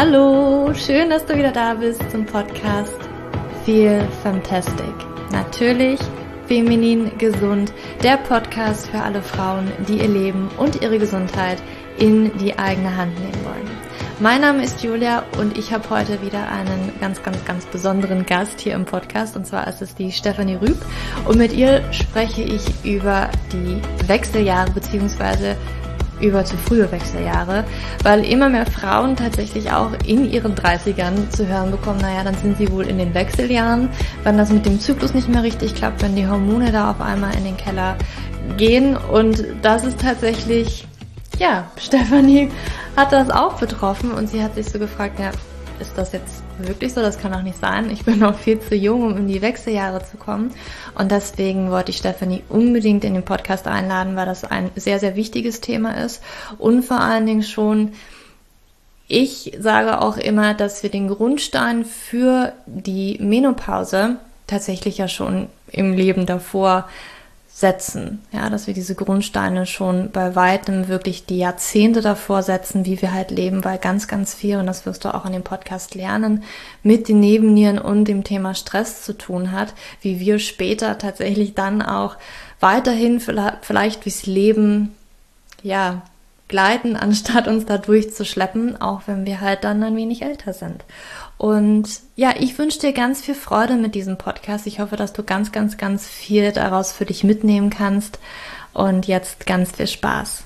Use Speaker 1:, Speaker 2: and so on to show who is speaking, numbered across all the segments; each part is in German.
Speaker 1: Hallo, schön, dass du wieder da bist zum Podcast Feel Fantastic. Natürlich feminin gesund, der Podcast für alle Frauen, die ihr Leben und ihre Gesundheit in die eigene Hand nehmen wollen. Mein Name ist Julia und ich habe heute wieder einen ganz, ganz, ganz besonderen Gast hier im Podcast und zwar ist es die Stefanie Rüb und mit ihr spreche ich über die Wechseljahre beziehungsweise über zu frühe Wechseljahre, weil immer mehr Frauen tatsächlich auch in ihren 30ern zu hören bekommen, naja, dann sind sie wohl in den Wechseljahren, wenn das mit dem Zyklus nicht mehr richtig klappt, wenn die Hormone da auf einmal in den Keller gehen. Und das ist tatsächlich, ja, Stefanie hat das auch betroffen und sie hat sich so gefragt, ja, ist das jetzt wirklich so? Das kann doch nicht sein. Ich bin noch viel zu jung, um in die Wechseljahre zu kommen. Und deswegen wollte ich Stefanie unbedingt in den Podcast einladen, weil das ein sehr, sehr wichtiges Thema ist. Und vor allen Dingen schon, ich sage auch immer, dass wir den Grundstein für die Menopause tatsächlich ja schon im Leben davor setzen. Ja, dass wir diese Grundsteine schon bei weitem wirklich die Jahrzehnte davor setzen, wie wir halt leben, weil ganz, ganz viel, und das wirst du auch in dem Podcast lernen, mit den Nebennieren und dem Thema Stress zu tun hat, wie wir später tatsächlich dann auch weiterhin vielleicht durchs Leben, ja, gleiten, anstatt uns da durchzuschleppen, auch wenn wir halt dann ein wenig älter sind. Und ja, ich wünsche dir ganz viel Freude mit diesem Podcast. Ich hoffe, dass du ganz, ganz, ganz viel daraus für dich mitnehmen kannst. Und jetzt ganz viel Spaß.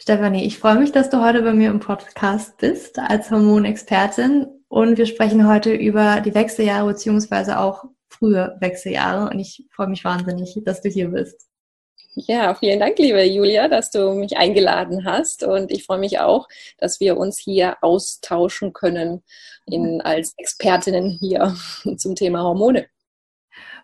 Speaker 1: Stefanie, ich freue mich, dass du heute bei mir im Podcast bist als Hormonexpertin. Und wir sprechen heute über die Wechseljahre beziehungsweise auch frühe Wechseljahre. Und ich freue mich wahnsinnig, dass du hier bist.
Speaker 2: Ja, vielen Dank, liebe Julia, dass du mich eingeladen hast. Und ich freue mich auch, dass wir uns hier austauschen können in, als Expertinnen hier zum Thema Hormone.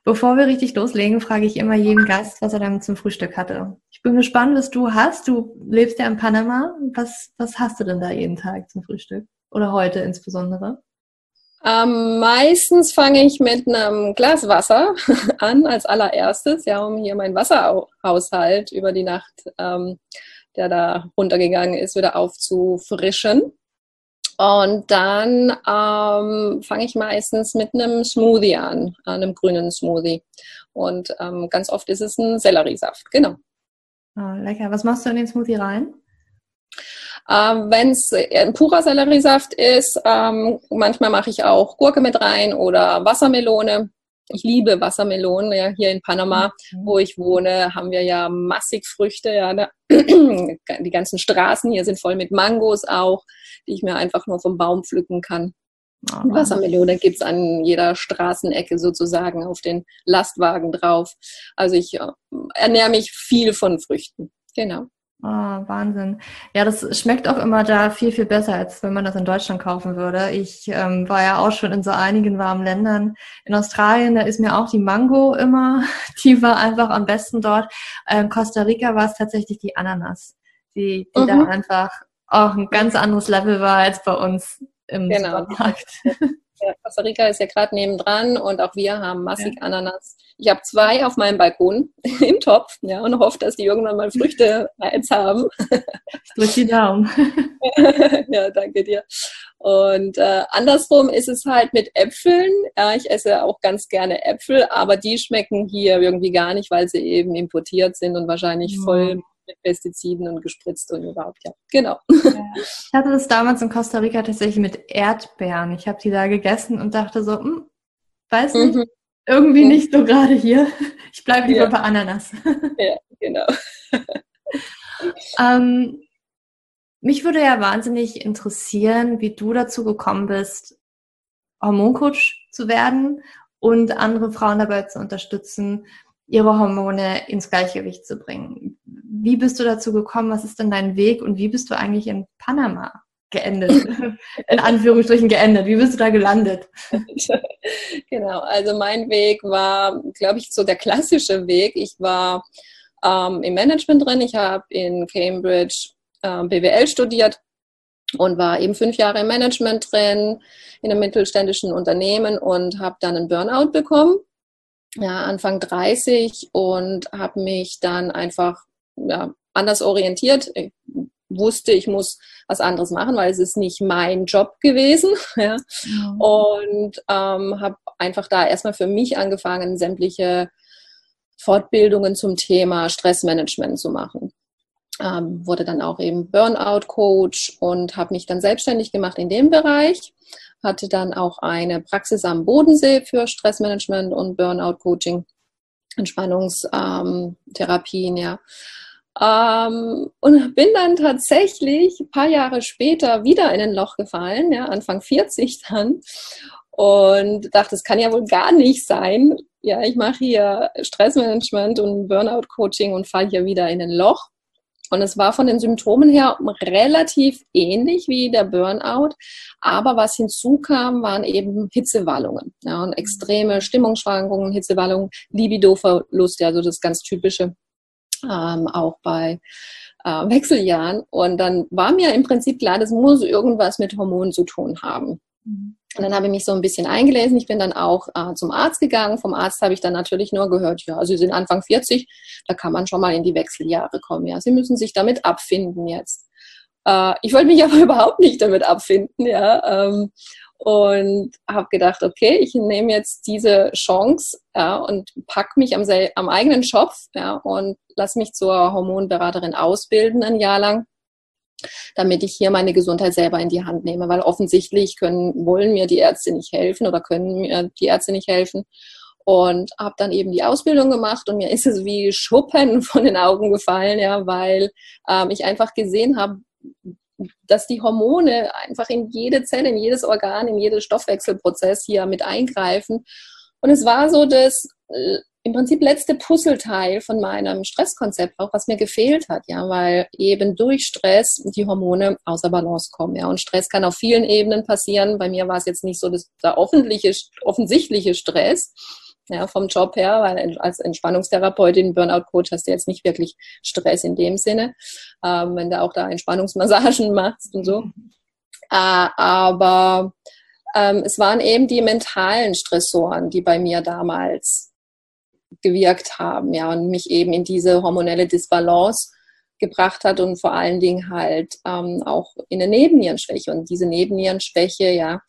Speaker 1: Bevor wir richtig loslegen, frage ich immer jeden Gast, was er dann zum Frühstück hatte. Ich bin gespannt, was du hast. Du lebst ja in Panama. Was, was hast du denn da jeden Tag zum Frühstück? Oder heute insbesondere?
Speaker 2: Ähm, meistens fange ich mit einem Glas Wasser an als allererstes, ja, um hier meinen Wasserhaushalt über die Nacht, ähm, der da runtergegangen ist, wieder aufzufrischen. Und dann ähm, fange ich meistens mit einem Smoothie an, einem grünen Smoothie. Und ähm, ganz oft ist es ein Selleriesaft, genau.
Speaker 1: Oh, lecker. Was machst du in den Smoothie rein?
Speaker 2: Ähm, Wenn es ein purer Selleriesaft ist, ähm, manchmal mache ich auch Gurke mit rein oder Wassermelone. Ich liebe Wassermelonen. Ja, hier in Panama, mhm. wo ich wohne, haben wir ja massig Früchte. Ja, da, die ganzen Straßen hier sind voll mit Mangos auch, die ich mir einfach nur vom Baum pflücken kann. Oh, Wassermelone gibt's an jeder Straßenecke sozusagen auf den Lastwagen drauf. Also ich äh, ernähre mich viel von Früchten. Genau.
Speaker 1: Oh, Wahnsinn. Ja, das schmeckt auch immer da viel, viel besser, als wenn man das in Deutschland kaufen würde. Ich ähm, war ja auch schon in so einigen warmen Ländern. In Australien, da ist mir auch die Mango immer, die war einfach am besten dort. Ähm, Costa Rica war es tatsächlich die Ananas, die, die mhm. da einfach auch ein ganz anderes Level war als bei uns im genau. Supermarkt.
Speaker 2: Ja, Costa Rica ist ja gerade nebendran und auch wir haben massig ja. Ananas. Ich habe zwei auf meinem Balkon im Topf ja, und hoffe, dass die irgendwann mal Früchte jetzt haben.
Speaker 1: Ich drücke die Daumen.
Speaker 2: ja, danke dir. Und äh, andersrum ist es halt mit Äpfeln. Ja, ich esse auch ganz gerne Äpfel, aber die schmecken hier irgendwie gar nicht, weil sie eben importiert sind und wahrscheinlich mhm. voll mit Pestiziden und gespritzt und überhaupt, ja. Genau.
Speaker 1: Ich hatte das damals in Costa Rica tatsächlich mit Erdbeeren. Ich habe die da gegessen und dachte so, hm, weiß nicht, mhm. irgendwie mhm. nicht so gerade hier. Ich bleibe lieber ja. bei Ananas.
Speaker 2: Ja, genau.
Speaker 1: ähm, mich würde ja wahnsinnig interessieren, wie du dazu gekommen bist, Hormoncoach zu werden und andere Frauen dabei zu unterstützen, ihre Hormone ins Gleichgewicht zu bringen. Wie bist du dazu gekommen? Was ist denn dein Weg und wie bist du eigentlich in Panama geendet? in Anführungsstrichen geendet. Wie bist du da gelandet?
Speaker 2: genau, also mein Weg war, glaube ich, so der klassische Weg. Ich war ähm, im Management drin. Ich habe in Cambridge äh, BWL studiert und war eben fünf Jahre im Management drin in einem mittelständischen Unternehmen und habe dann einen Burnout bekommen ja, Anfang 30 und habe mich dann einfach ja, anders orientiert. Ich wusste, ich muss was anderes machen, weil es ist nicht mein Job gewesen. Ja. Mhm. Und ähm, habe einfach da erstmal für mich angefangen, sämtliche Fortbildungen zum Thema Stressmanagement zu machen. Ähm, wurde dann auch eben Burnout-Coach und habe mich dann selbstständig gemacht in dem Bereich. Hatte dann auch eine Praxis am Bodensee für Stressmanagement und Burnout-Coaching, Entspannungstherapien, ähm, ja. Ähm, und bin dann tatsächlich ein paar Jahre später wieder in ein Loch gefallen, ja, Anfang 40 dann. Und dachte, es kann ja wohl gar nicht sein. Ja, ich mache hier Stressmanagement und Burnout-Coaching und falle hier wieder in ein Loch. Und es war von den Symptomen her relativ ähnlich wie der Burnout. Aber was hinzukam, waren eben Hitzewallungen. Ja, und extreme Stimmungsschwankungen, Hitzewallungen, Libidoverlust, ja, also das ganz typische ähm, auch bei äh, Wechseljahren. Und dann war mir im Prinzip klar, das muss irgendwas mit Hormonen zu tun haben. Mhm. Und dann habe ich mich so ein bisschen eingelesen. Ich bin dann auch äh, zum Arzt gegangen. Vom Arzt habe ich dann natürlich nur gehört, ja, Sie sind Anfang 40, da kann man schon mal in die Wechseljahre kommen. Ja, Sie müssen sich damit abfinden jetzt. Äh, ich wollte mich aber überhaupt nicht damit abfinden, ja. Ähm, und habe gedacht, okay, ich nehme jetzt diese Chance ja, und pack mich am, am eigenen Schopf ja, und lass mich zur Hormonberaterin ausbilden ein Jahr lang, damit ich hier meine Gesundheit selber in die Hand nehme, weil offensichtlich können, wollen mir die Ärzte nicht helfen oder können mir die Ärzte nicht helfen. Und habe dann eben die Ausbildung gemacht und mir ist es wie Schuppen von den Augen gefallen, ja, weil ähm, ich einfach gesehen habe, dass die Hormone einfach in jede Zelle, in jedes Organ, in jeden Stoffwechselprozess hier mit eingreifen. Und es war so das äh, im Prinzip letzte Puzzleteil von meinem Stresskonzept, auch was mir gefehlt hat, ja, weil eben durch Stress die Hormone außer Balance kommen, ja. Und Stress kann auf vielen Ebenen passieren. Bei mir war es jetzt nicht so das, der offensichtliche Stress, ja, vom Job her, weil als Entspannungstherapeutin, Burnout-Coach hast du jetzt nicht wirklich Stress in dem Sinne, ähm, wenn du auch da Entspannungsmassagen machst und so. Äh, aber ähm, es waren eben die mentalen Stressoren, die bei mir damals gewirkt haben, ja, und mich eben in diese hormonelle Disbalance gebracht hat und vor allen Dingen halt ähm, auch in eine Nebennierenschwäche. Und diese Nebennierenschwäche, ja,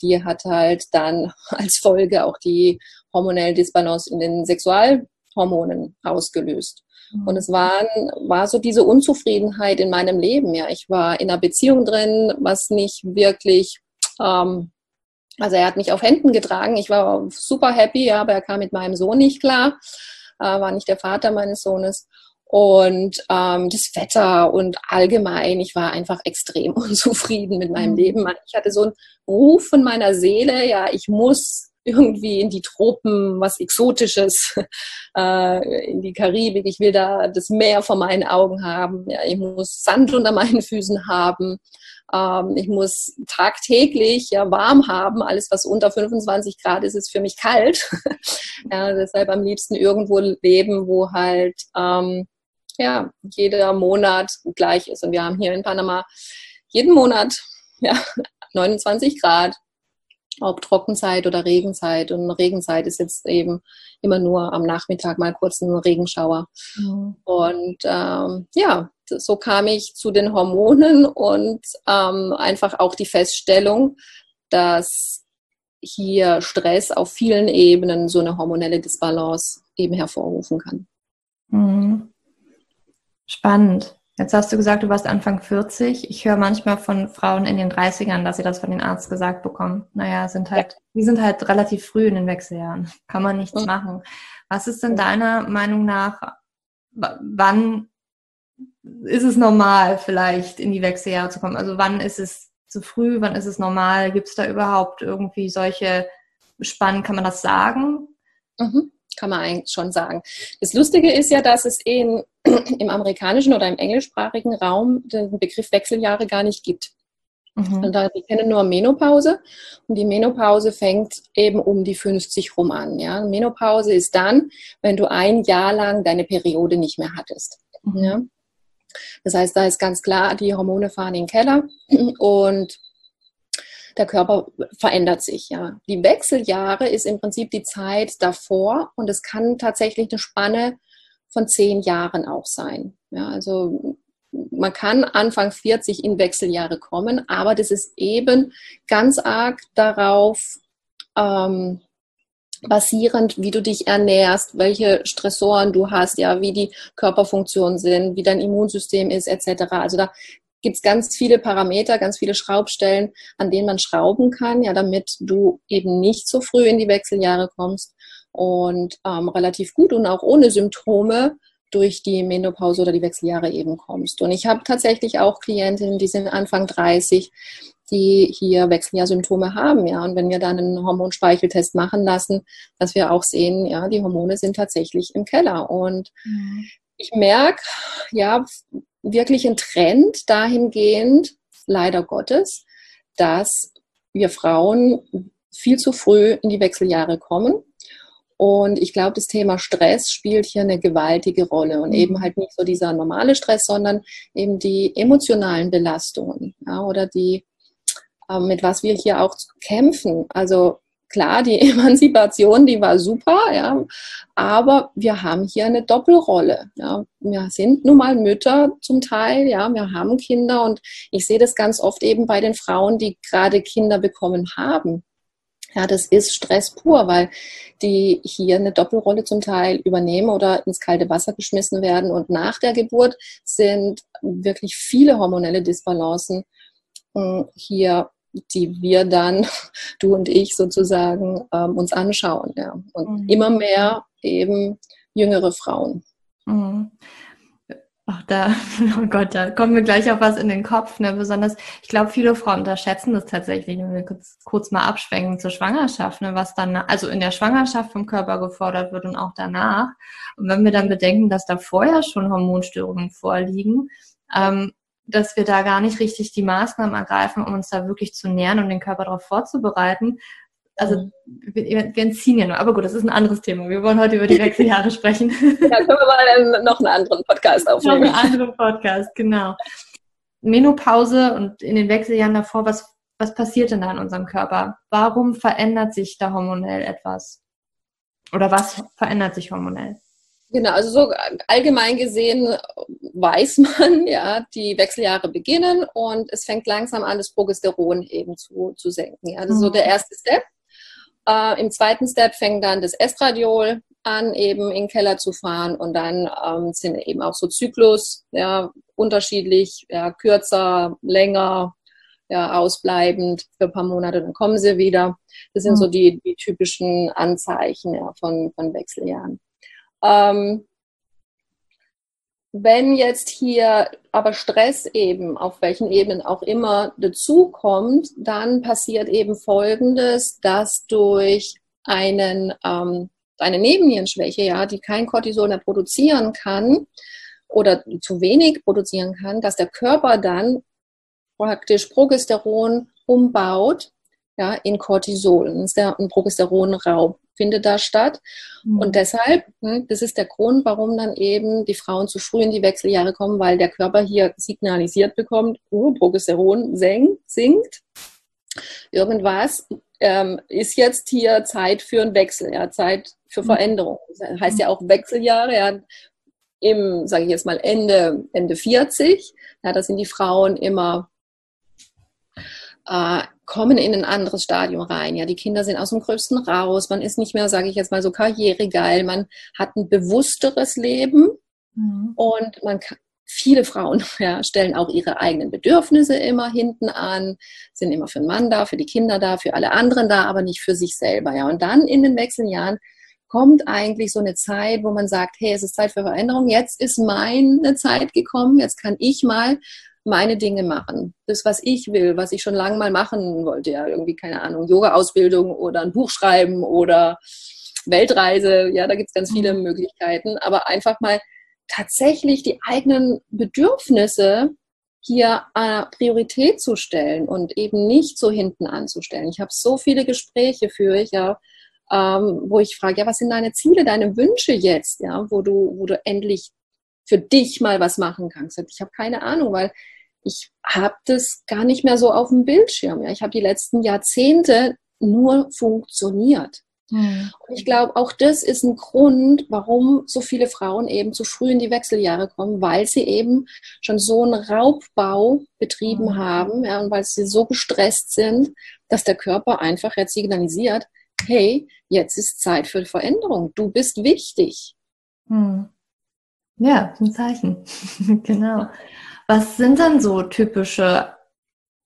Speaker 2: die hat halt dann als Folge auch die hormonelle Disbalance in den Sexualhormonen ausgelöst. Mhm. Und es waren, war so diese Unzufriedenheit in meinem Leben. Ja, ich war in einer Beziehung drin, was nicht wirklich, ähm, also er hat mich auf Händen getragen. Ich war super happy, ja, aber er kam mit meinem Sohn nicht klar, äh, war nicht der Vater meines Sohnes und ähm, das Wetter und allgemein, ich war einfach extrem unzufrieden mit meinem mhm. Leben. Ich hatte so einen Ruf von meiner Seele, ja, ich muss irgendwie in die Tropen, was Exotisches, äh, in die Karibik. Ich will da das Meer vor meinen Augen haben. Ja, ich muss Sand unter meinen Füßen haben. Ähm, ich muss tagtäglich ja warm haben. Alles, was unter 25 Grad ist, ist für mich kalt. ja, deshalb am liebsten irgendwo leben, wo halt ähm, ja, jeder Monat gleich ist. Und wir haben hier in Panama jeden Monat ja, 29 Grad, ob Trockenzeit oder Regenzeit. Und Regenzeit ist jetzt eben immer nur am Nachmittag mal kurz ein Regenschauer. Mhm. Und ähm, ja, so kam ich zu den Hormonen und ähm, einfach auch die Feststellung, dass hier Stress auf vielen Ebenen so eine hormonelle Disbalance eben hervorrufen kann.
Speaker 1: Mhm. Spannend. Jetzt hast du gesagt, du warst Anfang 40. Ich höre manchmal von Frauen in den 30ern, dass sie das von den Arzt gesagt bekommen. Naja, sind halt, die sind halt relativ früh in den Wechseljahren. Kann man nichts mhm. machen. Was ist denn deiner Meinung nach, wann ist es normal, vielleicht in die Wechseljahre zu kommen? Also wann ist es zu früh, wann ist es normal? Gibt es da überhaupt irgendwie solche Spannen? Kann man das sagen?
Speaker 2: Mhm kann man eigentlich schon sagen. Das Lustige ist ja, dass es in, im amerikanischen oder im englischsprachigen Raum den Begriff Wechseljahre gar nicht gibt. Mhm. Und da, die kennen nur Menopause und die Menopause fängt eben um die 50 rum an. Ja? Menopause ist dann, wenn du ein Jahr lang deine Periode nicht mehr hattest. Mhm. Ja? Das heißt, da ist ganz klar, die Hormone fahren in den Keller und der Körper verändert sich, ja. Die Wechseljahre ist im Prinzip die Zeit davor und es kann tatsächlich eine Spanne von zehn Jahren auch sein. Ja, also man kann Anfang 40 in Wechseljahre kommen, aber das ist eben ganz arg darauf ähm, basierend, wie du dich ernährst, welche Stressoren du hast, ja, wie die Körperfunktionen sind, wie dein Immunsystem ist, etc. Also da gibt es ganz viele Parameter, ganz viele Schraubstellen, an denen man schrauben kann, ja, damit du eben nicht so früh in die Wechseljahre kommst und ähm, relativ gut und auch ohne Symptome durch die Menopause oder die Wechseljahre eben kommst. Und ich habe tatsächlich auch Klientinnen, die sind Anfang 30, die hier Wechseljahrsymptome haben, ja. Und wenn wir dann einen Hormonspeicheltest machen lassen, dass wir auch sehen, ja, die Hormone sind tatsächlich im Keller. Und mhm. ich merke, ja, wirklich ein Trend dahingehend, leider Gottes, dass wir Frauen viel zu früh in die Wechseljahre kommen und ich glaube, das Thema Stress spielt hier eine gewaltige Rolle und eben mhm. halt nicht so dieser normale Stress, sondern eben die emotionalen Belastungen ja, oder die, äh, mit was wir hier auch kämpfen. Also klar, die Emanzipation, die war super, ja, aber wir haben hier eine Doppelrolle. Ja. Wir sind nun mal Mütter zum Teil, ja, wir haben Kinder und ich sehe das ganz oft eben bei den Frauen, die gerade Kinder bekommen haben. Ja, das ist Stress pur, weil die hier eine Doppelrolle zum Teil übernehmen oder ins kalte Wasser geschmissen werden. Und nach der Geburt sind wirklich viele hormonelle Disbalancen hm, hier, die wir dann, du und ich sozusagen, ähm, uns anschauen. Ja. Und mhm. immer mehr eben jüngere Frauen. Mhm.
Speaker 1: Ach, da, oh Gott, da kommen wir gleich auf was in den Kopf. Ne? Besonders, ich glaube, viele Frauen unterschätzen das tatsächlich, wenn wir kurz, kurz mal abschwenken zur Schwangerschaft, ne? was dann, also in der Schwangerschaft vom Körper gefordert wird und auch danach. Und wenn wir dann bedenken, dass da vorher schon Hormonstörungen vorliegen, ähm, dass wir da gar nicht richtig die Maßnahmen ergreifen, um uns da wirklich zu nähern und den Körper darauf vorzubereiten, also wir, wir entziehen ja nur, aber gut, das ist ein anderes Thema. Wir wollen heute über die Wechseljahre sprechen.
Speaker 2: Ja, können wir mal noch einen anderen Podcast aufnehmen.
Speaker 1: Noch einen anderen Podcast, genau. Menopause und in den Wechseljahren davor, was, was passiert denn da in unserem Körper? Warum verändert sich da hormonell etwas? Oder was verändert sich hormonell?
Speaker 2: Genau, also so allgemein gesehen weiß man, ja, die Wechseljahre beginnen und es fängt langsam an, das Progesteron eben zu, zu senken. Ja, das ist so mhm. der erste Step. Äh, Im zweiten Step fängt dann das Estradiol an, eben in den Keller zu fahren und dann ähm, sind eben auch so Zyklus, ja, unterschiedlich, ja, kürzer, länger, ja, ausbleibend für ein paar Monate, dann kommen sie wieder. Das sind mhm. so die, die typischen Anzeichen ja, von, von Wechseljahren. Ähm, wenn jetzt hier aber Stress eben, auf welchen Ebenen auch immer, dazukommt, dann passiert eben Folgendes, dass durch einen, ähm, eine Nebennierenschwäche, ja, die kein Cortisol mehr produzieren kann oder zu wenig produzieren kann, dass der Körper dann praktisch Progesteron umbaut ja, in Cortisol. Das ist ein Progesteronraub findet da statt. Mhm. Und deshalb, ne, das ist der Grund, warum dann eben die Frauen zu früh in die Wechseljahre kommen, weil der Körper hier signalisiert bekommt, oh, Progesteron senkt, sinkt. Irgendwas ähm, ist jetzt hier Zeit für einen Wechsel, ja, Zeit für mhm. Veränderung. Das heißt ja auch Wechseljahre, ja, im, sage ich jetzt mal, Ende, Ende 40. Ja, da sind die Frauen immer äh, kommen in ein anderes Stadium rein. Ja, die Kinder sind aus dem Größten raus. Man ist nicht mehr, sage ich jetzt mal so karrieregeil. Man hat ein bewussteres Leben mhm. und man kann, viele Frauen ja, stellen auch ihre eigenen Bedürfnisse immer hinten an, sind immer für den Mann da, für die Kinder da, für alle anderen da, aber nicht für sich selber. Ja, und dann in den Wechseljahren kommt eigentlich so eine Zeit, wo man sagt, hey, es ist Zeit für Veränderung. Jetzt ist meine Zeit gekommen. Jetzt kann ich mal meine Dinge machen. Das, was ich will, was ich schon lange mal machen wollte. Ja, irgendwie, keine Ahnung, Yoga-Ausbildung oder ein Buch schreiben oder Weltreise. Ja, da gibt es ganz viele mhm. Möglichkeiten. Aber einfach mal tatsächlich die eigenen Bedürfnisse hier äh, Priorität zu stellen und eben nicht so hinten anzustellen. Ich habe so viele Gespräche für ich, ja, ähm, wo ich frage, ja, was sind deine Ziele, deine Wünsche jetzt, ja, wo du, wo du endlich für dich mal was machen kannst. Ich habe keine Ahnung, weil ich habe das gar nicht mehr so auf dem Bildschirm. Ja. Ich habe die letzten Jahrzehnte nur funktioniert. Mhm. Und ich glaube, auch das ist ein Grund, warum so viele Frauen eben zu früh in die Wechseljahre kommen, weil sie eben schon so einen Raubbau betrieben mhm. haben ja, und weil sie so gestresst sind, dass der Körper einfach jetzt signalisiert, hey, jetzt ist Zeit für Veränderung. Du bist wichtig.
Speaker 1: Mhm. Ja, ein Zeichen. genau. Was sind dann so typische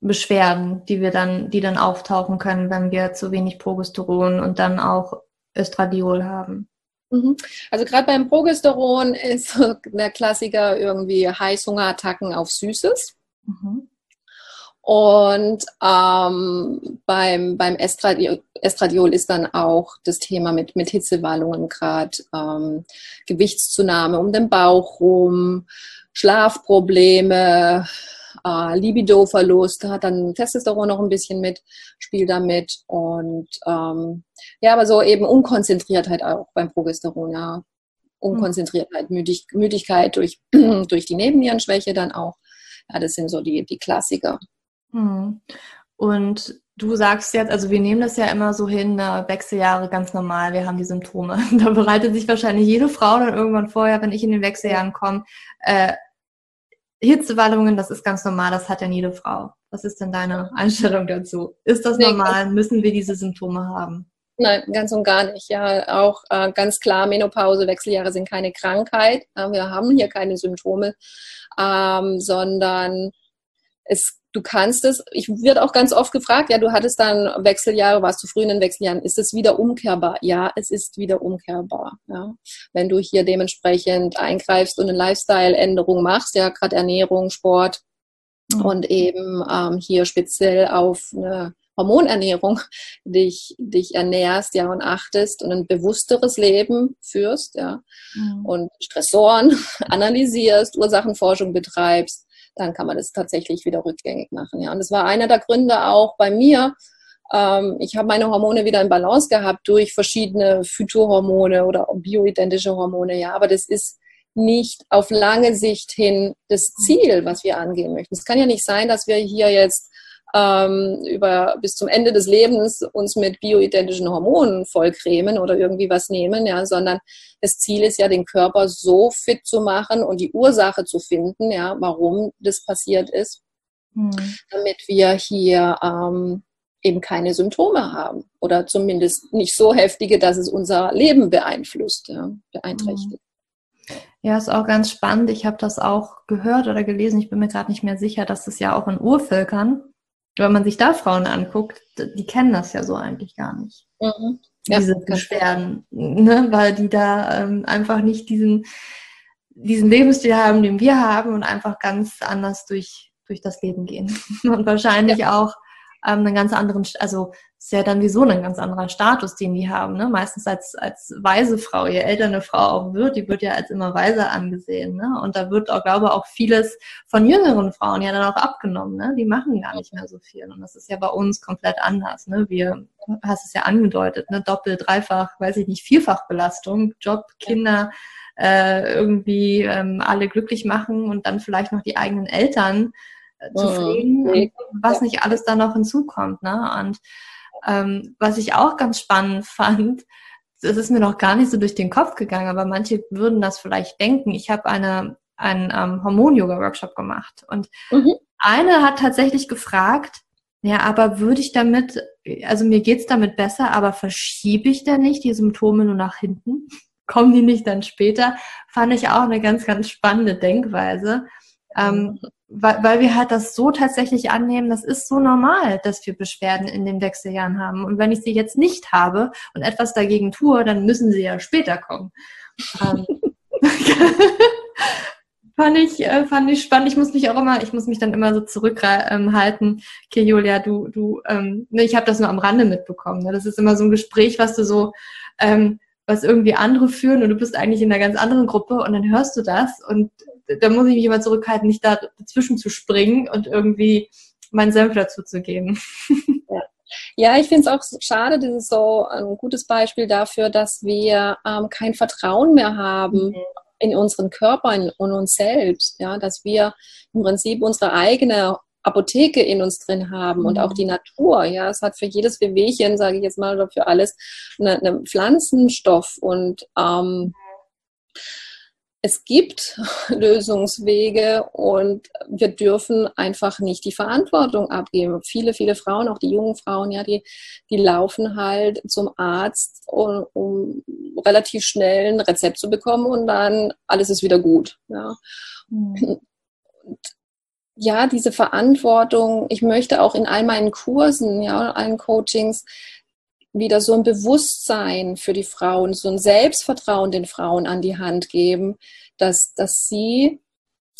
Speaker 1: Beschwerden, die wir dann, die dann auftauchen können, wenn wir zu wenig Progesteron und dann auch Östradiol haben.
Speaker 2: Mhm. Also gerade beim Progesteron ist der Klassiker irgendwie Heißhungerattacken auf Süßes. Mhm. Und ähm, beim, beim Estradiol, Estradiol, ist dann auch das Thema mit, mit Hitzewallungen gerade, ähm, Gewichtszunahme um den Bauch rum, Schlafprobleme, äh, Libido-Verlust, hat dann Testosteron noch ein bisschen mit, spielt damit und ähm, ja, aber so eben Unkonzentriertheit auch beim Progesteron, ja. Unkonzentriertheit, Müdig Müdigkeit durch, durch die Nebennierenschwäche dann auch. Ja, das sind so die, die Klassiker.
Speaker 1: Hm. Und du sagst jetzt, also wir nehmen das ja immer so hin, äh, Wechseljahre ganz normal, wir haben die Symptome. Da bereitet sich wahrscheinlich jede Frau dann irgendwann vorher, wenn ich in den Wechseljahren komme, äh, Hitzewallungen, das ist ganz normal, das hat ja jede Frau. Was ist denn deine Einstellung dazu? Ist das nee, normal? Müssen wir diese Symptome haben?
Speaker 2: Nein, ganz und gar nicht. Ja, auch äh, ganz klar, Menopause, Wechseljahre sind keine Krankheit. Äh, wir haben hier keine Symptome, ähm, sondern es du kannst es, ich werde auch ganz oft gefragt, ja, du hattest dann Wechseljahre, warst du früh in den Wechseljahren, ist es wieder umkehrbar? Ja, es ist wieder umkehrbar. Ja. Wenn du hier dementsprechend eingreifst und eine Lifestyle-Änderung machst, ja, gerade Ernährung, Sport mhm. und eben ähm, hier speziell auf eine Hormonernährung dich, dich ernährst, ja, und achtest und ein bewussteres Leben führst, ja, mhm. und Stressoren analysierst, Ursachenforschung betreibst, dann kann man das tatsächlich wieder rückgängig machen. Ja. Und das war einer der Gründe auch bei mir. Ähm, ich habe meine Hormone wieder in Balance gehabt durch verschiedene Phytohormone oder bioidentische Hormone. Ja, aber das ist nicht auf lange Sicht hin das Ziel, was wir angehen möchten. Es kann ja nicht sein, dass wir hier jetzt ähm, über bis zum Ende des Lebens uns mit bioidentischen Hormonen vollcremen oder irgendwie was nehmen, ja, sondern das Ziel ist ja, den Körper so fit zu machen und die Ursache zu finden, ja, warum das passiert ist, hm. damit wir hier ähm, eben keine Symptome haben oder zumindest nicht so heftige, dass es unser Leben beeinflusst, ja, beeinträchtigt.
Speaker 1: Ja, ist auch ganz spannend. Ich habe das auch gehört oder gelesen. Ich bin mir gerade nicht mehr sicher, dass es ja auch in Urvölkern wenn man sich da Frauen anguckt, die kennen das ja so eigentlich gar nicht. Mhm. Ja, diese Beschwerden, ne? weil die da ähm, einfach nicht diesen, diesen Lebensstil haben, den wir haben und einfach ganz anders durch, durch das Leben gehen. Und wahrscheinlich ja. auch ähm, einen ganz anderen, also ist ja dann wieso ein ganz anderer Status, den die haben. Ne? Meistens als, als weise Frau, je älter eine Frau auch wird, die wird ja als immer weiser angesehen. Ne? Und da wird auch, glaube ich, auch vieles von jüngeren Frauen ja dann auch abgenommen. Ne? Die machen gar nicht mehr so viel. Und das ist ja bei uns komplett anders. Ne? Wir, hast es ja angedeutet, ne? doppelt, dreifach, weiß ich nicht, vierfach Belastung, Job, Kinder, äh, irgendwie ähm, alle glücklich machen und dann vielleicht noch die eigenen Eltern äh, zu mhm. pflegen, mhm. was nicht alles da noch hinzukommt. Ne? Und ähm, was ich auch ganz spannend fand, das ist mir noch gar nicht so durch den Kopf gegangen, aber manche würden das vielleicht denken. Ich habe eine, einen ähm, Hormon-Yoga-Workshop gemacht und mhm. eine hat tatsächlich gefragt, ja, aber würde ich damit, also mir geht's damit besser, aber verschiebe ich da nicht die Symptome nur nach hinten? Kommen die nicht dann später? Fand ich auch eine ganz, ganz spannende Denkweise. Ähm, mhm weil, weil wir halt das so tatsächlich annehmen, das ist so normal, dass wir Beschwerden in den Wechseljahren haben. Und wenn ich sie jetzt nicht habe und etwas dagegen tue, dann müssen sie ja später kommen. Ähm, fand ich, äh, fand ich spannend. Ich muss mich auch immer, ich muss mich dann immer so zurückhalten. Okay, Julia, du, du, ähm, ne, ich habe das nur am Rande mitbekommen. Ne? Das ist immer so ein Gespräch, was du so, ähm, was irgendwie andere führen und du bist eigentlich in einer ganz anderen Gruppe und dann hörst du das und da muss ich mich immer zurückhalten, nicht da dazwischen zu springen und irgendwie meinen Senf dazu zu geben.
Speaker 2: Ja. Ja, ich finde es auch schade, das ist so ein gutes Beispiel dafür, dass wir ähm, kein Vertrauen mehr haben mhm. in unseren Körper, in, in uns selbst. Ja, dass wir im Prinzip unsere eigene Apotheke in uns drin haben mhm. und auch die Natur. Ja, es hat für jedes Wehwehchen, sage ich jetzt mal, oder für alles einen eine Pflanzenstoff und ähm, es gibt Lösungswege und wir dürfen einfach nicht die Verantwortung abgeben. Viele, viele Frauen, auch die jungen Frauen, ja, die, die laufen halt zum Arzt, um, um relativ schnell ein Rezept zu bekommen und dann alles ist wieder gut. Ja. Mhm. ja, diese Verantwortung, ich möchte auch in all meinen Kursen, ja, allen Coachings, wieder so ein Bewusstsein für die Frauen, so ein Selbstvertrauen den Frauen an die Hand geben, dass, dass sie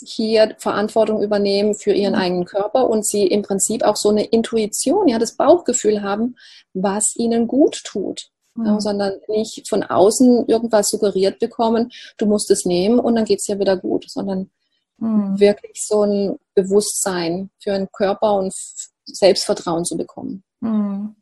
Speaker 2: hier Verantwortung übernehmen für ihren mhm. eigenen Körper und sie im Prinzip auch so eine Intuition, ja, das Bauchgefühl haben, was ihnen gut tut. Mhm. Ja, sondern nicht von außen irgendwas suggeriert bekommen, du musst es nehmen und dann geht es ja wieder gut, sondern mhm. wirklich so ein Bewusstsein für den Körper und Selbstvertrauen zu bekommen.
Speaker 1: Mhm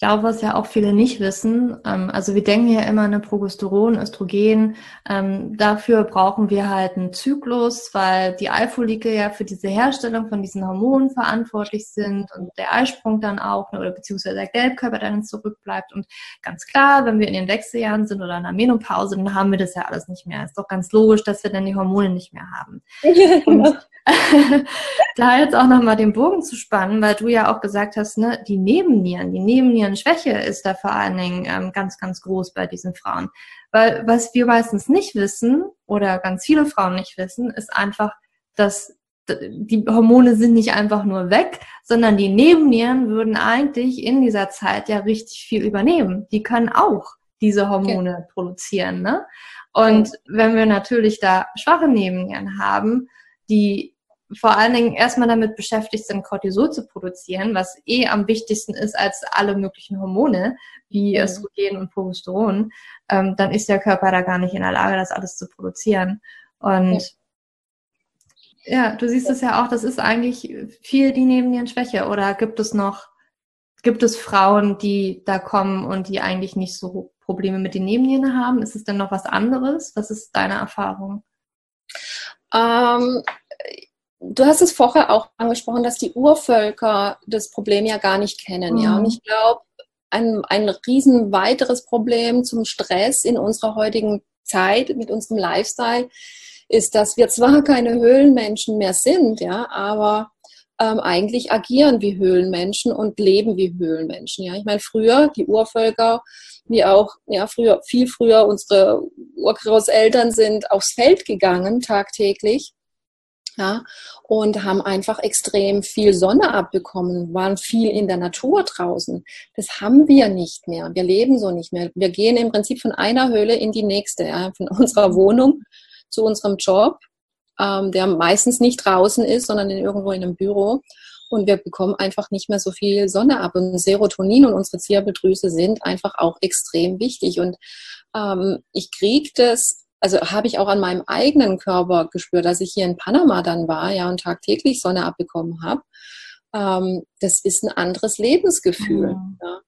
Speaker 1: glaube, was ja auch viele nicht wissen, ähm, also wir denken ja immer eine Progesteron, Östrogen, ähm, dafür brauchen wir halt einen Zyklus, weil die Eifollikel ja für diese Herstellung von diesen Hormonen verantwortlich sind und der Eisprung dann auch, ne, oder beziehungsweise der Gelbkörper dann zurückbleibt. Und ganz klar, wenn wir in den Wechseljahren sind oder in der Menopause, dann haben wir das ja alles nicht mehr. Ist doch ganz logisch, dass wir dann die Hormone nicht mehr haben. Und da jetzt auch nochmal den Bogen zu spannen, weil du ja auch gesagt hast, ne, die Nebennieren, die Nebennierenschwäche ist da vor allen Dingen ähm, ganz, ganz groß bei diesen Frauen. Weil was wir meistens nicht wissen oder ganz viele Frauen nicht wissen, ist einfach, dass die Hormone sind nicht einfach nur weg, sondern die Nebennieren würden eigentlich in dieser Zeit ja richtig viel übernehmen. Die können auch diese Hormone okay. produzieren. Ne? Und okay. wenn wir natürlich da schwache Nebennieren haben, die vor allen Dingen erstmal damit beschäftigt sind, Cortisol zu produzieren, was eh am wichtigsten ist als alle möglichen Hormone, wie mhm. Östrogen und Progesteron, ähm, dann ist der Körper da gar nicht in der Lage, das alles zu produzieren. Und ja, ja du siehst es ja auch, das ist eigentlich viel die Nebennierenschwäche. Oder gibt es noch, gibt es Frauen, die da kommen und die eigentlich nicht so Probleme mit den Nebennieren haben? Ist es denn noch was anderes? Was ist deine Erfahrung?
Speaker 2: Ähm, du hast es vorher auch angesprochen, dass die Urvölker das Problem ja gar nicht kennen. Mhm. Ja? Und ich glaube, ein, ein riesen weiteres Problem zum Stress in unserer heutigen Zeit mit unserem Lifestyle ist, dass wir zwar keine Höhlenmenschen mehr sind, ja, aber ähm, eigentlich agieren wie Höhlenmenschen und leben wie Höhlenmenschen. Ja, ich meine, früher die Urvölker, wie auch ja früher viel früher unsere Urgroßeltern sind aufs Feld gegangen tagtäglich ja, und haben einfach extrem viel Sonne abbekommen, waren viel in der Natur draußen. Das haben wir nicht mehr. Wir leben so nicht mehr. Wir gehen im Prinzip von einer Höhle in die nächste, ja, von unserer Wohnung zu unserem Job, ähm, der meistens nicht draußen ist, sondern in, irgendwo in einem Büro. Und wir bekommen einfach nicht mehr so viel Sonne ab. Und Serotonin und unsere Zirbeldrüse sind einfach auch extrem wichtig. Und ähm, ich kriege das also habe ich auch an meinem eigenen Körper gespürt, dass ich hier in Panama dann war, ja, und tagtäglich Sonne abbekommen habe. Ähm, das ist ein anderes Lebensgefühl. Mhm. Ja.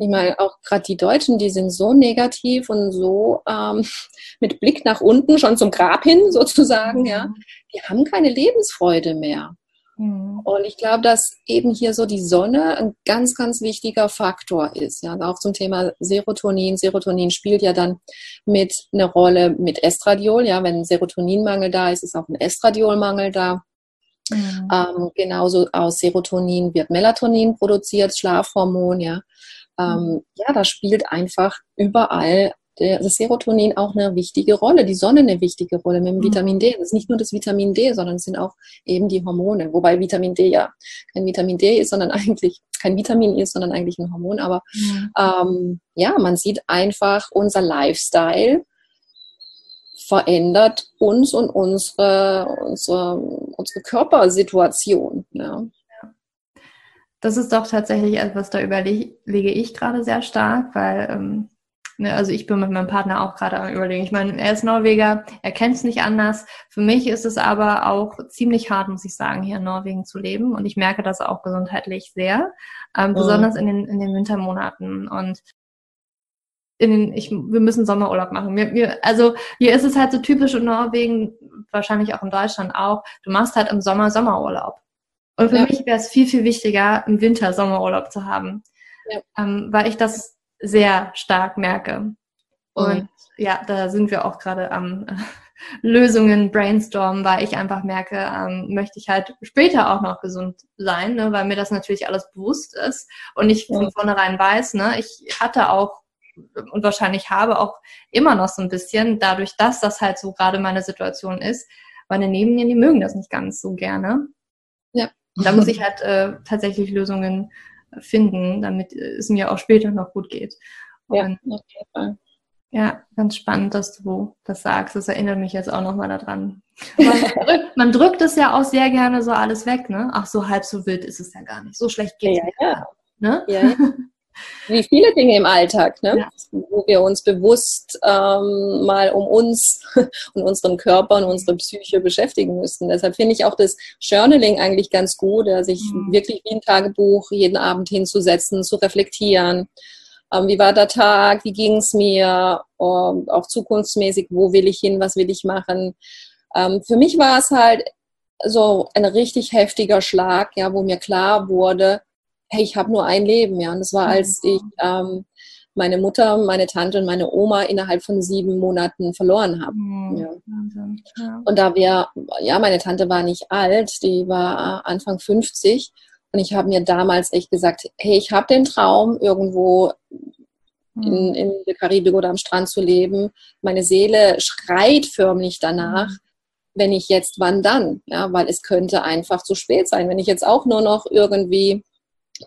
Speaker 2: Ich meine, auch gerade die Deutschen, die sind so negativ und so ähm, mit Blick nach unten, schon zum Grab hin sozusagen, ja, die haben keine Lebensfreude mehr. Mhm. Und ich glaube, dass eben hier so die Sonne ein ganz, ganz wichtiger Faktor ist. Ja, auch zum Thema Serotonin. Serotonin spielt ja dann mit eine Rolle mit Estradiol. Ja, wenn ein Serotoninmangel da ist, ist auch ein Estradiolmangel da. Mhm. Ähm, genauso aus Serotonin wird Melatonin produziert, Schlafhormon. Ja, ähm, mhm. ja, da spielt einfach überall das Serotonin auch eine wichtige Rolle, die Sonne eine wichtige Rolle mit dem mhm. Vitamin D. Das ist nicht nur das Vitamin D, sondern es sind auch eben die Hormone. Wobei Vitamin D ja kein Vitamin D ist, sondern eigentlich kein Vitamin ist, sondern eigentlich ein Hormon. Aber mhm. ähm, ja, man sieht einfach, unser Lifestyle verändert uns und unsere, unsere, unsere Körpersituation. Ja.
Speaker 1: Das ist doch tatsächlich etwas, da überlege ich gerade sehr stark, weil ähm, Ne, also ich bin mit meinem Partner auch gerade am überlegen. Ich meine, er ist Norweger, er kennt es nicht anders. Für mich ist es aber auch ziemlich hart, muss ich sagen, hier in Norwegen zu leben. Und ich merke das auch gesundheitlich sehr, ähm, mhm. besonders in den, in den Wintermonaten. Und in den, ich, wir müssen Sommerurlaub machen. Wir, wir, also hier ist es halt so typisch in Norwegen, wahrscheinlich auch in Deutschland auch. Du machst halt im Sommer Sommerurlaub. Und für ja. mich wäre es viel, viel wichtiger, im Winter Sommerurlaub zu haben, ja. ähm, weil ich das sehr stark merke. Und mhm. ja, da sind wir auch gerade am äh, Lösungen brainstormen, weil ich einfach merke, ähm, möchte ich halt später auch noch gesund sein, ne, weil mir das natürlich alles bewusst ist und ich von vornherein weiß, ne, ich hatte auch und wahrscheinlich habe auch immer noch so ein bisschen, dadurch, dass das halt so gerade meine Situation ist, meine Nebennieren, die mögen das nicht ganz so gerne. Ja. Und da muss ich halt äh, tatsächlich Lösungen finden, damit es mir auch später noch gut geht. Und, ja, auf jeden Fall. Ja, ganz spannend, dass du das sagst. Das erinnert mich jetzt auch nochmal daran. Man drückt, man drückt es ja auch sehr gerne so alles weg, ne? Ach, so halb so wild ist es ja gar nicht. So schlecht geht
Speaker 2: es ja, ja. Ne? ja, ja. Wie viele Dinge im Alltag, ne? Ja. wo wir uns bewusst ähm, mal um uns und unseren Körper und unsere Psyche beschäftigen müssen. Deshalb finde ich auch das Journaling eigentlich ganz gut, sich mhm. wirklich wie ein Tagebuch jeden Abend hinzusetzen, zu reflektieren ähm, wie war der Tag, wie ging es mir, ähm, auch zukunftsmäßig, wo will ich hin, was will ich machen. Ähm, für mich war es halt so ein richtig heftiger Schlag, ja, wo mir klar wurde, hey, ich habe nur ein Leben, ja. Und das war, als mhm. ich ähm, meine Mutter, meine Tante und meine Oma innerhalb von sieben Monaten verloren habe. Mhm. Ja. Und da wir, ja, meine Tante war nicht alt, die war Anfang 50 und ich habe mir damals echt gesagt, hey, ich habe den Traum, irgendwo in, hm. in der Karibik oder am Strand zu leben. Meine Seele schreit förmlich danach, hm. wenn ich jetzt, wann dann? Ja, weil es könnte einfach zu spät sein. Wenn ich jetzt auch nur noch irgendwie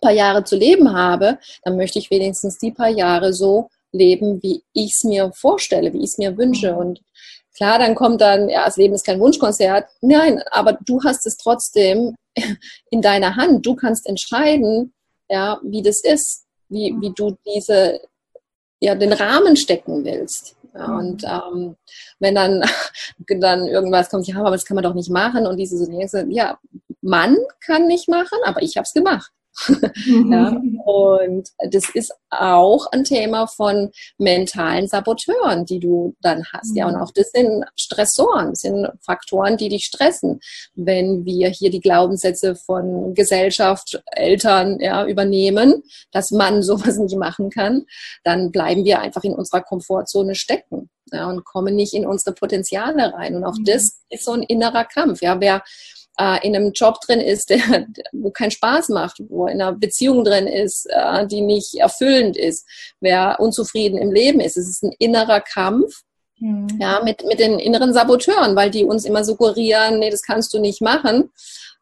Speaker 2: paar Jahre zu leben habe, dann möchte ich wenigstens die paar Jahre so leben, wie ich es mir vorstelle, wie ich es mir wünsche. Hm. Und klar, dann kommt dann, ja, das Leben ist kein Wunschkonzert. Nein, aber du hast es trotzdem in deiner Hand. Du kannst entscheiden, ja, wie das ist, wie, wie du diese, ja, den Rahmen stecken willst. Ja, mhm. und ähm, wenn dann, dann irgendwas kommt, ja, aber das kann man doch nicht machen und diese so, ja, man kann nicht machen, aber ich habe es gemacht. ja, und das ist auch ein Thema von mentalen Saboteuren, die du dann hast. Ja, und mhm. auch das sind Stressoren, das sind Faktoren, die dich stressen. Wenn wir hier die Glaubenssätze von Gesellschaft, Eltern ja, übernehmen, dass man sowas nicht machen kann, dann bleiben wir einfach in unserer Komfortzone stecken. Ja, und kommen nicht in unsere Potenziale rein. Und auch mhm. das ist so ein innerer Kampf. Ja, wer äh, in einem Job drin ist, der, wo keinen Spaß macht, wo in einer Beziehung drin ist, äh, die nicht erfüllend ist, wer unzufrieden im Leben ist. Es ist ein innerer Kampf. Mhm. Ja, mit, mit den inneren Saboteuren, weil die uns immer suggerieren, nee, das kannst du nicht machen,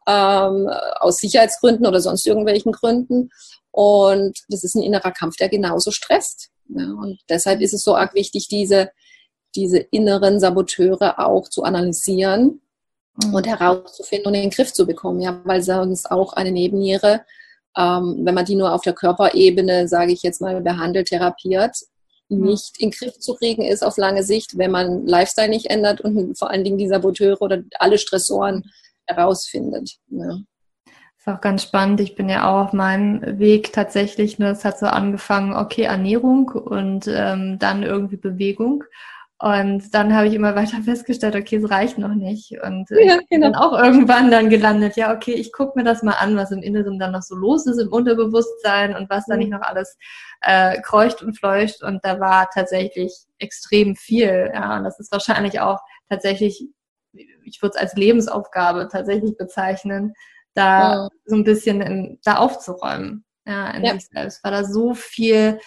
Speaker 2: ähm, aus Sicherheitsgründen oder sonst irgendwelchen Gründen. Und das ist ein innerer Kampf, der genauso stresst. Ja, und deshalb ist es so arg wichtig, diese, diese inneren Saboteure auch zu analysieren und mhm. herauszufinden und in den Griff zu bekommen, ja, weil sonst auch eine Nebenniere, ähm, wenn man die nur auf der Körperebene, sage ich jetzt mal, behandelt, therapiert, mhm. nicht in den Griff zu kriegen ist auf lange Sicht, wenn man Lifestyle nicht ändert und vor allen Dingen die Saboteure oder alle Stressoren herausfindet. Ja.
Speaker 1: Ist auch ganz spannend. Ich bin ja auch auf meinem Weg tatsächlich, nur es hat so angefangen, okay, Ernährung und ähm, dann irgendwie Bewegung. Und dann habe ich immer weiter festgestellt, okay, es reicht noch nicht. Und äh, ja, ich bin genau. dann auch irgendwann dann gelandet, ja, okay, ich gucke mir das mal an, was im Inneren dann noch so los ist, im Unterbewusstsein und was da nicht noch alles äh, kreucht und fleucht. Und da war tatsächlich extrem viel. Ja, und das ist wahrscheinlich auch tatsächlich, ich würde es als Lebensaufgabe tatsächlich bezeichnen, da ja. so ein bisschen in, da aufzuräumen, ja, in ja. sich selbst, weil da so viel,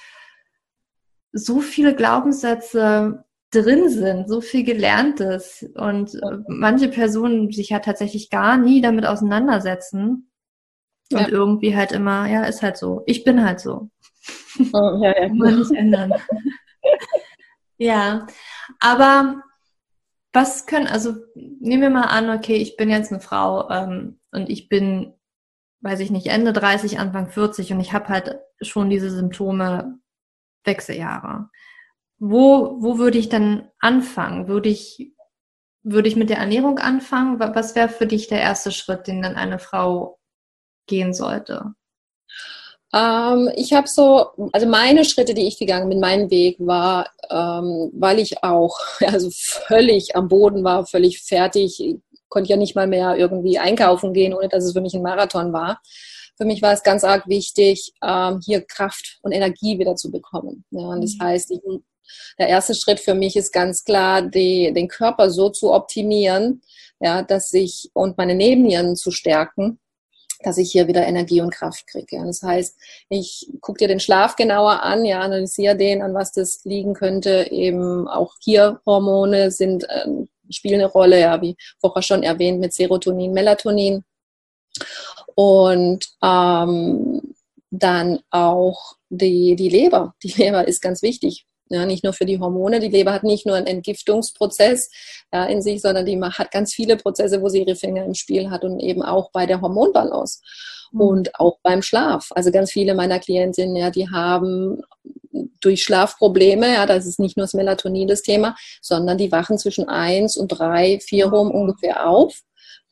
Speaker 1: so viele Glaubenssätze drin sind, so viel Gelerntes und äh, manche Personen sich ja tatsächlich gar nie damit auseinandersetzen und ja. irgendwie halt immer, ja, ist halt so. Ich bin halt so. Oh, ja, ja. Kann man nicht ändern. ja, aber was können, also nehmen wir mal an, okay, ich bin jetzt eine Frau ähm, und ich bin, weiß ich nicht, Ende 30, Anfang 40 und ich habe halt schon diese Symptome Wechseljahre wo, wo würde ich dann anfangen? Würde ich, würde ich mit der Ernährung anfangen? Was wäre für dich der erste Schritt, den dann eine Frau gehen sollte?
Speaker 2: Ähm, ich habe so, also meine Schritte, die ich gegangen bin, mein Weg war, ähm, weil ich auch also völlig am Boden war, völlig fertig, konnte ja nicht mal mehr irgendwie einkaufen gehen, ohne dass es für mich ein Marathon war. Für mich war es ganz arg wichtig, ähm, hier Kraft und Energie wieder zu bekommen. Ja, und das mhm. heißt, ich, der erste Schritt für mich ist ganz klar, die, den Körper so zu optimieren, ja, dass ich und meine Nebennieren zu stärken, dass ich hier wieder Energie und Kraft kriege. Ja. Das heißt, ich gucke dir den Schlaf genauer an, ja, analysiere den, an was das liegen könnte. Eben auch hier Hormone sind äh, spielen eine Rolle, ja, wie vorher schon erwähnt mit Serotonin, Melatonin. Und ähm, dann auch die, die Leber. Die Leber ist ganz wichtig. Ja, nicht nur für die Hormone. Die Leber hat nicht nur einen Entgiftungsprozess ja, in sich, sondern die hat ganz viele Prozesse, wo sie ihre Finger im Spiel hat und eben auch bei der Hormonbalance mhm. und auch beim Schlaf. Also ganz viele meiner Klientinnen, ja, die haben durch Schlafprobleme, ja, das ist nicht nur das Melatonin das Thema, sondern die wachen zwischen eins und drei, vier rum ungefähr auf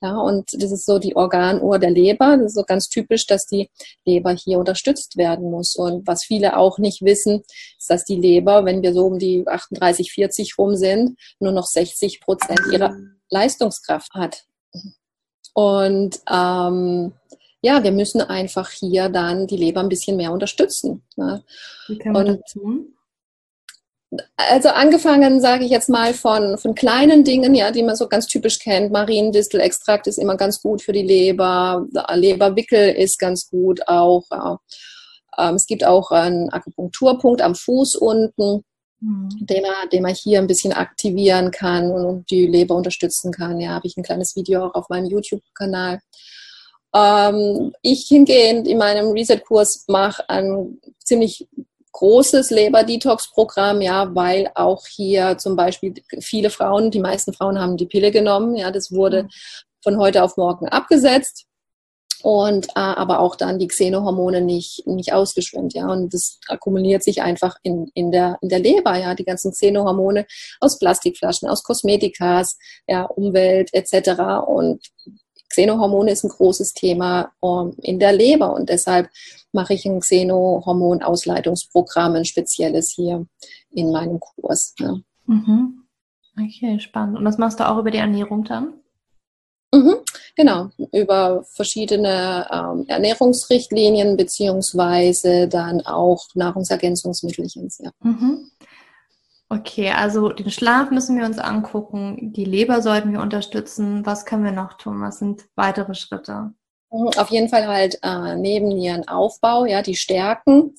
Speaker 2: ja, und das ist so die Organuhr der Leber. Das ist so ganz typisch, dass die Leber hier unterstützt werden muss. Und was viele auch nicht wissen, ist, dass die Leber, wenn wir so um die 38, 40 rum sind, nur noch 60 Prozent ihrer Leistungskraft hat. Und ähm, ja, wir müssen einfach hier dann die Leber ein bisschen mehr unterstützen. Ne?
Speaker 1: Wie kann man und, das tun?
Speaker 2: Also angefangen, sage ich jetzt mal, von, von kleinen Dingen, ja, die man so ganz typisch kennt. Mariendistelextrakt ist immer ganz gut für die Leber. Leberwickel ist ganz gut auch. Ähm, es gibt auch einen Akupunkturpunkt am Fuß unten, mhm. den, man, den man hier ein bisschen aktivieren kann und die Leber unterstützen kann. Ja, habe ich ein kleines Video auch auf meinem YouTube-Kanal. Ähm, ich hingehend in meinem Reset-Kurs mache ein ziemlich großes Leber-Detox-Programm, ja, weil auch hier zum Beispiel viele Frauen, die meisten Frauen haben die Pille genommen, ja, das wurde mhm. von heute auf morgen abgesetzt und äh, aber auch dann die Xenohormone nicht, nicht ausgeschwemmt, ja, und das akkumuliert sich einfach in, in, der, in der Leber, ja, die ganzen Xenohormone aus Plastikflaschen, aus Kosmetikas, ja, Umwelt etc. und Xenohormone ist ein großes Thema ähm, in der Leber und deshalb mache ich ein Xenohormonausleitungsprogramm, ein spezielles hier in meinem Kurs. Ja.
Speaker 1: Mhm. Okay, spannend. Und das machst du auch über die Ernährung dann?
Speaker 2: Mhm, genau, über verschiedene ähm, Ernährungsrichtlinien beziehungsweise dann auch Nahrungsergänzungsmittelchens. Ja.
Speaker 1: Mhm. Okay, also den Schlaf müssen wir uns angucken, die Leber sollten wir unterstützen. Was können wir noch tun? Was sind weitere Schritte?
Speaker 2: Mhm, auf jeden Fall halt äh, neben Aufbau, ja, die Stärken.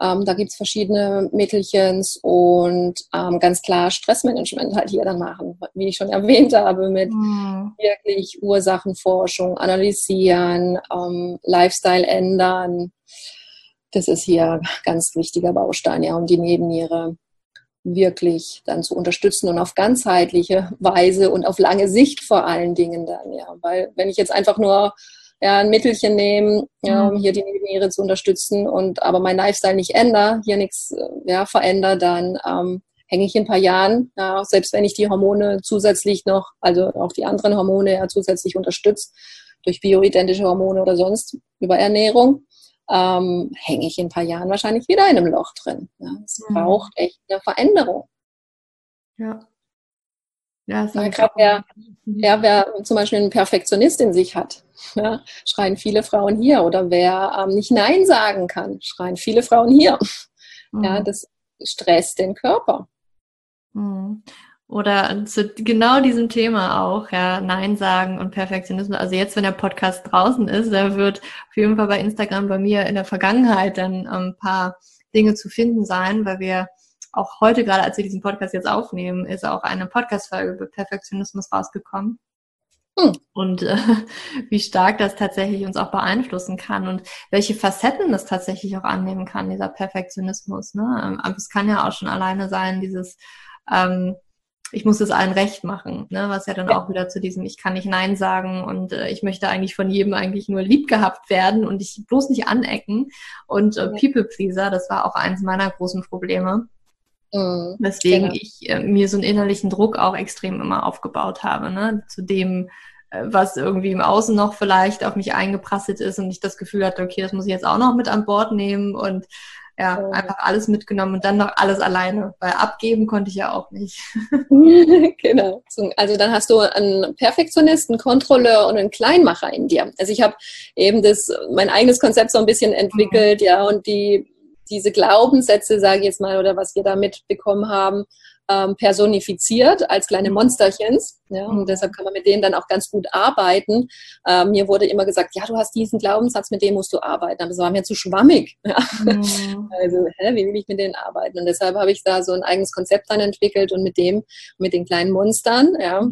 Speaker 2: Ähm, da gibt's verschiedene Mittelchens und ähm, ganz klar Stressmanagement halt hier dann machen, wie ich schon erwähnt habe, mit mhm. wirklich Ursachenforschung, analysieren, ähm, Lifestyle ändern. Das ist hier ganz wichtiger Baustein, ja, um die Nebenniere wirklich dann zu unterstützen und auf ganzheitliche Weise und auf lange Sicht vor allen Dingen dann, ja. Weil wenn ich jetzt einfach nur ja, ein Mittelchen nehme, ja, um mhm. hier die Nebenniere zu unterstützen und aber mein Lifestyle nicht ändere, hier nichts äh, ja, verändere, dann ähm, hänge ich in ein paar Jahren, ja, selbst wenn ich die Hormone zusätzlich noch, also auch die anderen Hormone ja zusätzlich unterstütze, durch bioidentische Hormone oder sonst über Ernährung, ähm, hänge ich in ein paar Jahren wahrscheinlich wieder in einem Loch drin. Ja, es mhm. braucht echt eine Veränderung.
Speaker 1: Ja.
Speaker 2: Ja, ja gerade wer, ja, wer zum Beispiel einen Perfektionist in sich hat, ja, schreien viele Frauen hier. Oder wer ähm, nicht Nein sagen kann, schreien viele Frauen hier. Mhm. Ja, das stresst den Körper.
Speaker 1: Mhm. Oder zu genau diesem Thema auch, ja, Nein sagen und Perfektionismus. Also jetzt, wenn der Podcast draußen ist, da wird auf jeden Fall bei Instagram bei mir in der Vergangenheit dann ein paar Dinge zu finden sein, weil wir auch heute gerade, als wir diesen Podcast jetzt aufnehmen, ist auch eine Podcast-Folge über Perfektionismus rausgekommen. Hm. Und äh, wie stark das tatsächlich uns auch beeinflussen kann und welche Facetten das tatsächlich auch annehmen kann, dieser Perfektionismus. Ne? Ähm, es kann ja auch schon alleine sein, dieses ähm, ich muss es allen recht machen, ne? was ja dann ja. auch wieder zu diesem, ich kann nicht Nein sagen und äh, ich möchte eigentlich von jedem eigentlich nur lieb gehabt werden und ich bloß nicht anecken. Und äh, People Pleaser, das war auch eins meiner großen Probleme. Mhm, weswegen genau. ich äh, mir so einen innerlichen Druck auch extrem immer aufgebaut habe, ne? zu dem, äh, was irgendwie im Außen noch vielleicht auf mich eingeprasselt ist und ich das Gefühl hatte, okay, das muss ich jetzt auch noch mit an Bord nehmen und ja, einfach alles mitgenommen und dann noch alles alleine, weil abgeben konnte ich ja auch nicht.
Speaker 2: genau. Also dann hast du einen Perfektionisten, Kontrolleur und einen Kleinmacher in dir. Also ich habe eben das, mein eigenes Konzept so ein bisschen entwickelt, mhm. ja, und die, diese Glaubenssätze, sage ich jetzt mal, oder was wir da mitbekommen haben, ähm, personifiziert als kleine mhm. Monsterchens. Ja, und mhm. deshalb kann man mit denen dann auch ganz gut arbeiten. Ähm, mir wurde immer gesagt, ja, du hast diesen Glaubenssatz, mit dem musst du arbeiten. Aber es war mir zu schwammig. Ja. Mhm. Also, hä, wie will ich mit denen arbeiten? Und deshalb habe ich da so ein eigenes Konzept dann entwickelt und mit dem, mit den kleinen Monstern, ja,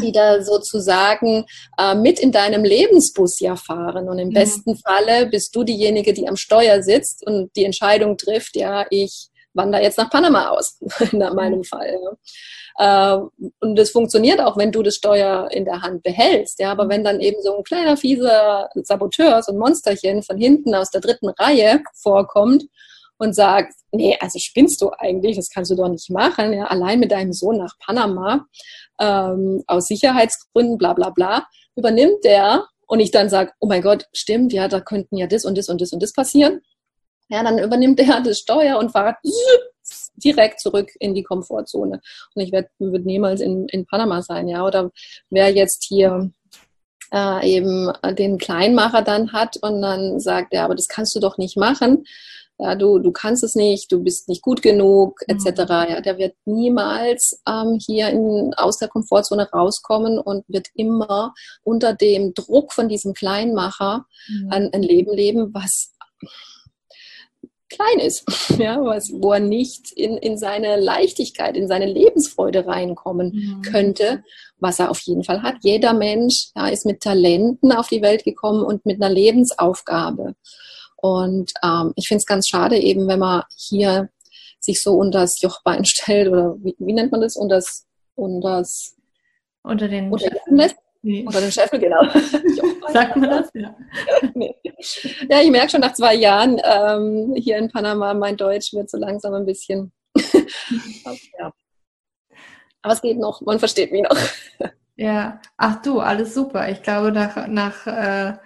Speaker 2: die da sozusagen äh, mit in deinem Lebensbus ja fahren. Und im mhm. besten Falle bist du diejenige, die am Steuer sitzt und die Entscheidung trifft, ja, ich wandere jetzt nach Panama aus, in meinem mhm. Fall. Ja. Äh, und das funktioniert auch, wenn du das Steuer in der Hand behältst. Ja, aber mhm. wenn dann eben so ein kleiner fieser Saboteur, so ein Monsterchen von hinten aus der dritten Reihe vorkommt und sagt, nee, also spinnst du eigentlich, das kannst du doch nicht machen, ja, allein mit deinem Sohn nach Panama, ähm, aus Sicherheitsgründen, bla bla bla, übernimmt der und ich dann sage, oh mein Gott, stimmt, ja, da könnten ja das und das und das und das passieren ja, dann übernimmt er das Steuer und fährt direkt zurück in die Komfortzone. Und ich werde würd niemals in, in Panama sein, ja. Oder wer jetzt hier äh, eben den Kleinmacher dann hat und dann sagt, ja, aber das kannst du doch nicht machen. Ja, du, du kannst es nicht, du bist nicht gut genug, etc. Mhm. Ja, der wird niemals ähm, hier in, aus der Komfortzone rauskommen und wird immer unter dem Druck von diesem Kleinmacher mhm. ein, ein Leben leben, was klein ist, ja, was, wo er nicht in, in seine Leichtigkeit, in seine Lebensfreude reinkommen mhm. könnte, was er auf jeden Fall hat. Jeder Mensch ja, ist mit Talenten auf die Welt gekommen und mit einer Lebensaufgabe. Und ähm, ich finde es ganz schade, eben wenn man hier sich so unter das Jochbein stellt oder wie, wie nennt man das? Unter das, unter das
Speaker 1: unter den
Speaker 2: unter lässt. Nee. Oder den Scheffel, genau.
Speaker 1: Sagt man das? Ja.
Speaker 2: nee. ja, ich merke schon nach zwei Jahren ähm, hier in Panama, mein Deutsch wird so langsam ein bisschen. ja. Aber es geht noch, man versteht mich noch.
Speaker 1: ja, ach du, alles super. Ich glaube, nach, nach äh,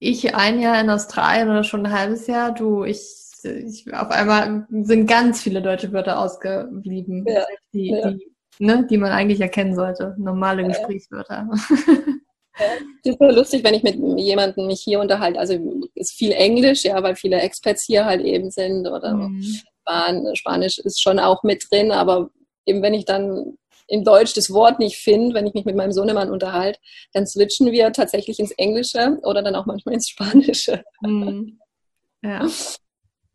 Speaker 1: ich ein Jahr in Australien oder schon ein halbes Jahr, du, ich, ich auf einmal sind ganz viele deutsche Wörter ausgeblieben, ja. die, ja. die ne, die man eigentlich erkennen sollte. Normale Gesprächswörter.
Speaker 2: Ja, super lustig, wenn ich mit jemandem mich hier unterhalte. Also ist viel Englisch, ja, weil viele Expats hier halt eben sind oder mhm. Spanisch ist schon auch mit drin, aber eben wenn ich dann in Deutsch das Wort nicht finde, wenn ich mich mit meinem Sohnemann unterhalte, dann switchen wir tatsächlich ins Englische oder dann auch manchmal ins Spanische.
Speaker 1: Mhm. Ja.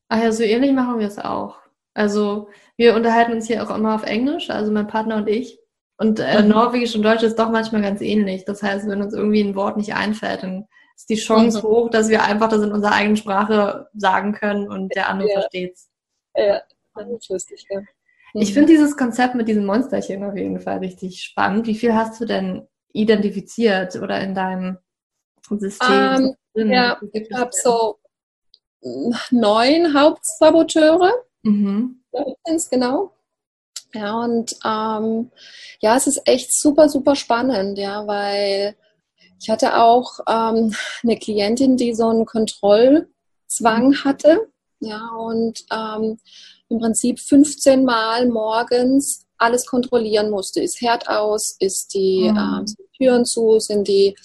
Speaker 1: Ach ja, so ähnlich machen wir es auch. Also wir unterhalten uns hier auch immer auf Englisch, also mein Partner und ich. Und äh, mhm. Norwegisch und Deutsch ist doch manchmal ganz ähnlich. Das heißt, wenn uns irgendwie ein Wort nicht einfällt, dann ist die Chance mhm. hoch, dass wir einfach das in unserer eigenen Sprache sagen können und der andere ja. versteht's.
Speaker 2: Ja, das ist lustig, ja.
Speaker 1: Mhm. Ich finde dieses Konzept mit diesem Monsterchen auf jeden Fall richtig spannend. Wie viel hast du denn identifiziert oder in deinem System?
Speaker 2: Um, ähm, ja, ich habe so neun Hauptsaboteure. Mhm. genau. Ja, und ähm, ja, es ist echt super, super spannend, ja, weil ich hatte auch ähm, eine Klientin, die so einen Kontrollzwang mhm. hatte, ja, und ähm, im Prinzip 15 Mal morgens alles kontrollieren musste. Ist Herd aus, ist die mhm. äh, Türen zu, sind die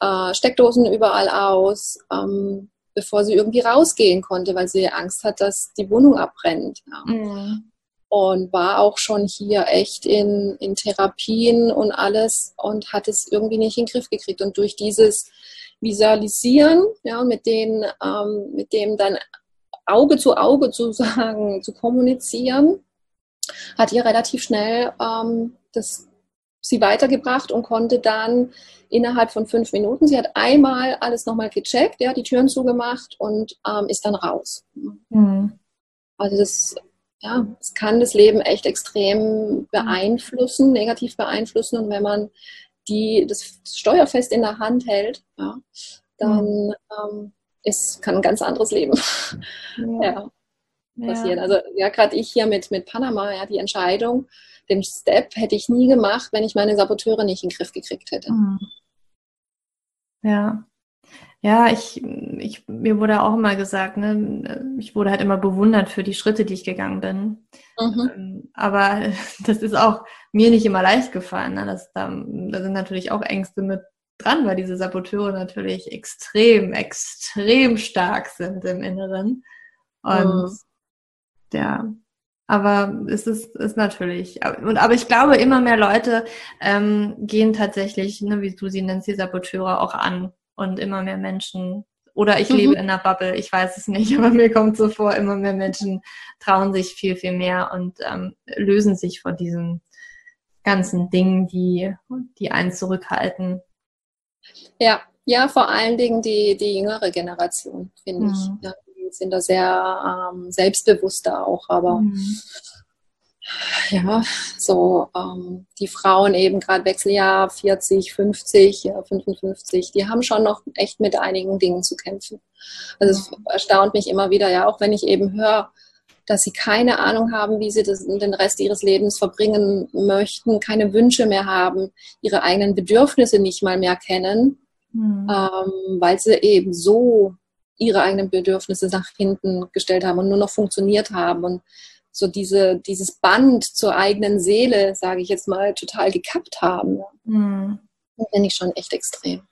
Speaker 2: äh, Steckdosen überall aus, ähm, bevor sie irgendwie rausgehen konnte, weil sie Angst hat, dass die Wohnung abbrennt. Ja. Mhm. Und war auch schon hier echt in, in Therapien und alles und hat es irgendwie nicht in den Griff gekriegt. Und durch dieses Visualisieren, ja, mit, den, ähm, mit dem dann Auge zu Auge zu sagen, zu kommunizieren, hat ihr relativ schnell ähm, das sie weitergebracht und konnte dann innerhalb von fünf Minuten, sie hat einmal alles nochmal gecheckt, ja, die Türen zugemacht und ähm, ist dann raus. Mhm. Also das, ja, das kann das Leben echt extrem beeinflussen, negativ beeinflussen und wenn man die, das Steuerfest in der Hand hält, ja, dann mhm. ähm, ist, kann ein ganz anderes Leben ja. ja passieren. Also ja, gerade ich hier mit, mit Panama, ja, die Entscheidung, den Step hätte ich nie gemacht, wenn ich meine Saboteure nicht in den Griff gekriegt hätte. Mhm.
Speaker 1: Ja. ja, ich, ich, mir wurde auch immer gesagt, ne, ich wurde halt immer bewundert für die Schritte, die ich gegangen bin. Mhm. Ähm, aber das ist auch mir nicht immer leicht gefallen. Ne? Das, da, da sind natürlich auch Ängste mit dran, weil diese Saboteure natürlich extrem, extrem stark sind im Inneren. Und mhm. ja, aber es ist, ist natürlich, und, aber ich glaube, immer mehr Leute ähm, gehen tatsächlich, ne, wie du sie nennst, die Saboteure auch an und immer mehr Menschen oder ich mhm. lebe in einer Bubble, ich weiß es nicht, aber mir kommt so vor, immer mehr Menschen trauen sich viel, viel mehr und ähm, lösen sich von diesen ganzen Dingen, die, die einen zurückhalten.
Speaker 2: Ja, ja, vor allen Dingen die, die jüngere Generation, finde mhm. ich. Ja, sind da sehr ähm, selbstbewusster auch, aber mhm ja, so ähm, die Frauen eben gerade Wechseljahr 40, 50, ja, 55, die haben schon noch echt mit einigen Dingen zu kämpfen. Also es erstaunt mich immer wieder, ja, auch wenn ich eben höre, dass sie keine Ahnung haben, wie sie das, den Rest ihres Lebens verbringen möchten, keine Wünsche mehr haben, ihre eigenen Bedürfnisse nicht mal mehr kennen, mhm. ähm, weil sie eben so ihre eigenen Bedürfnisse nach hinten gestellt haben und nur noch funktioniert haben und so diese, dieses Band zur eigenen Seele, sage ich jetzt mal, total gekappt haben. Mhm. Das finde ich schon echt extrem.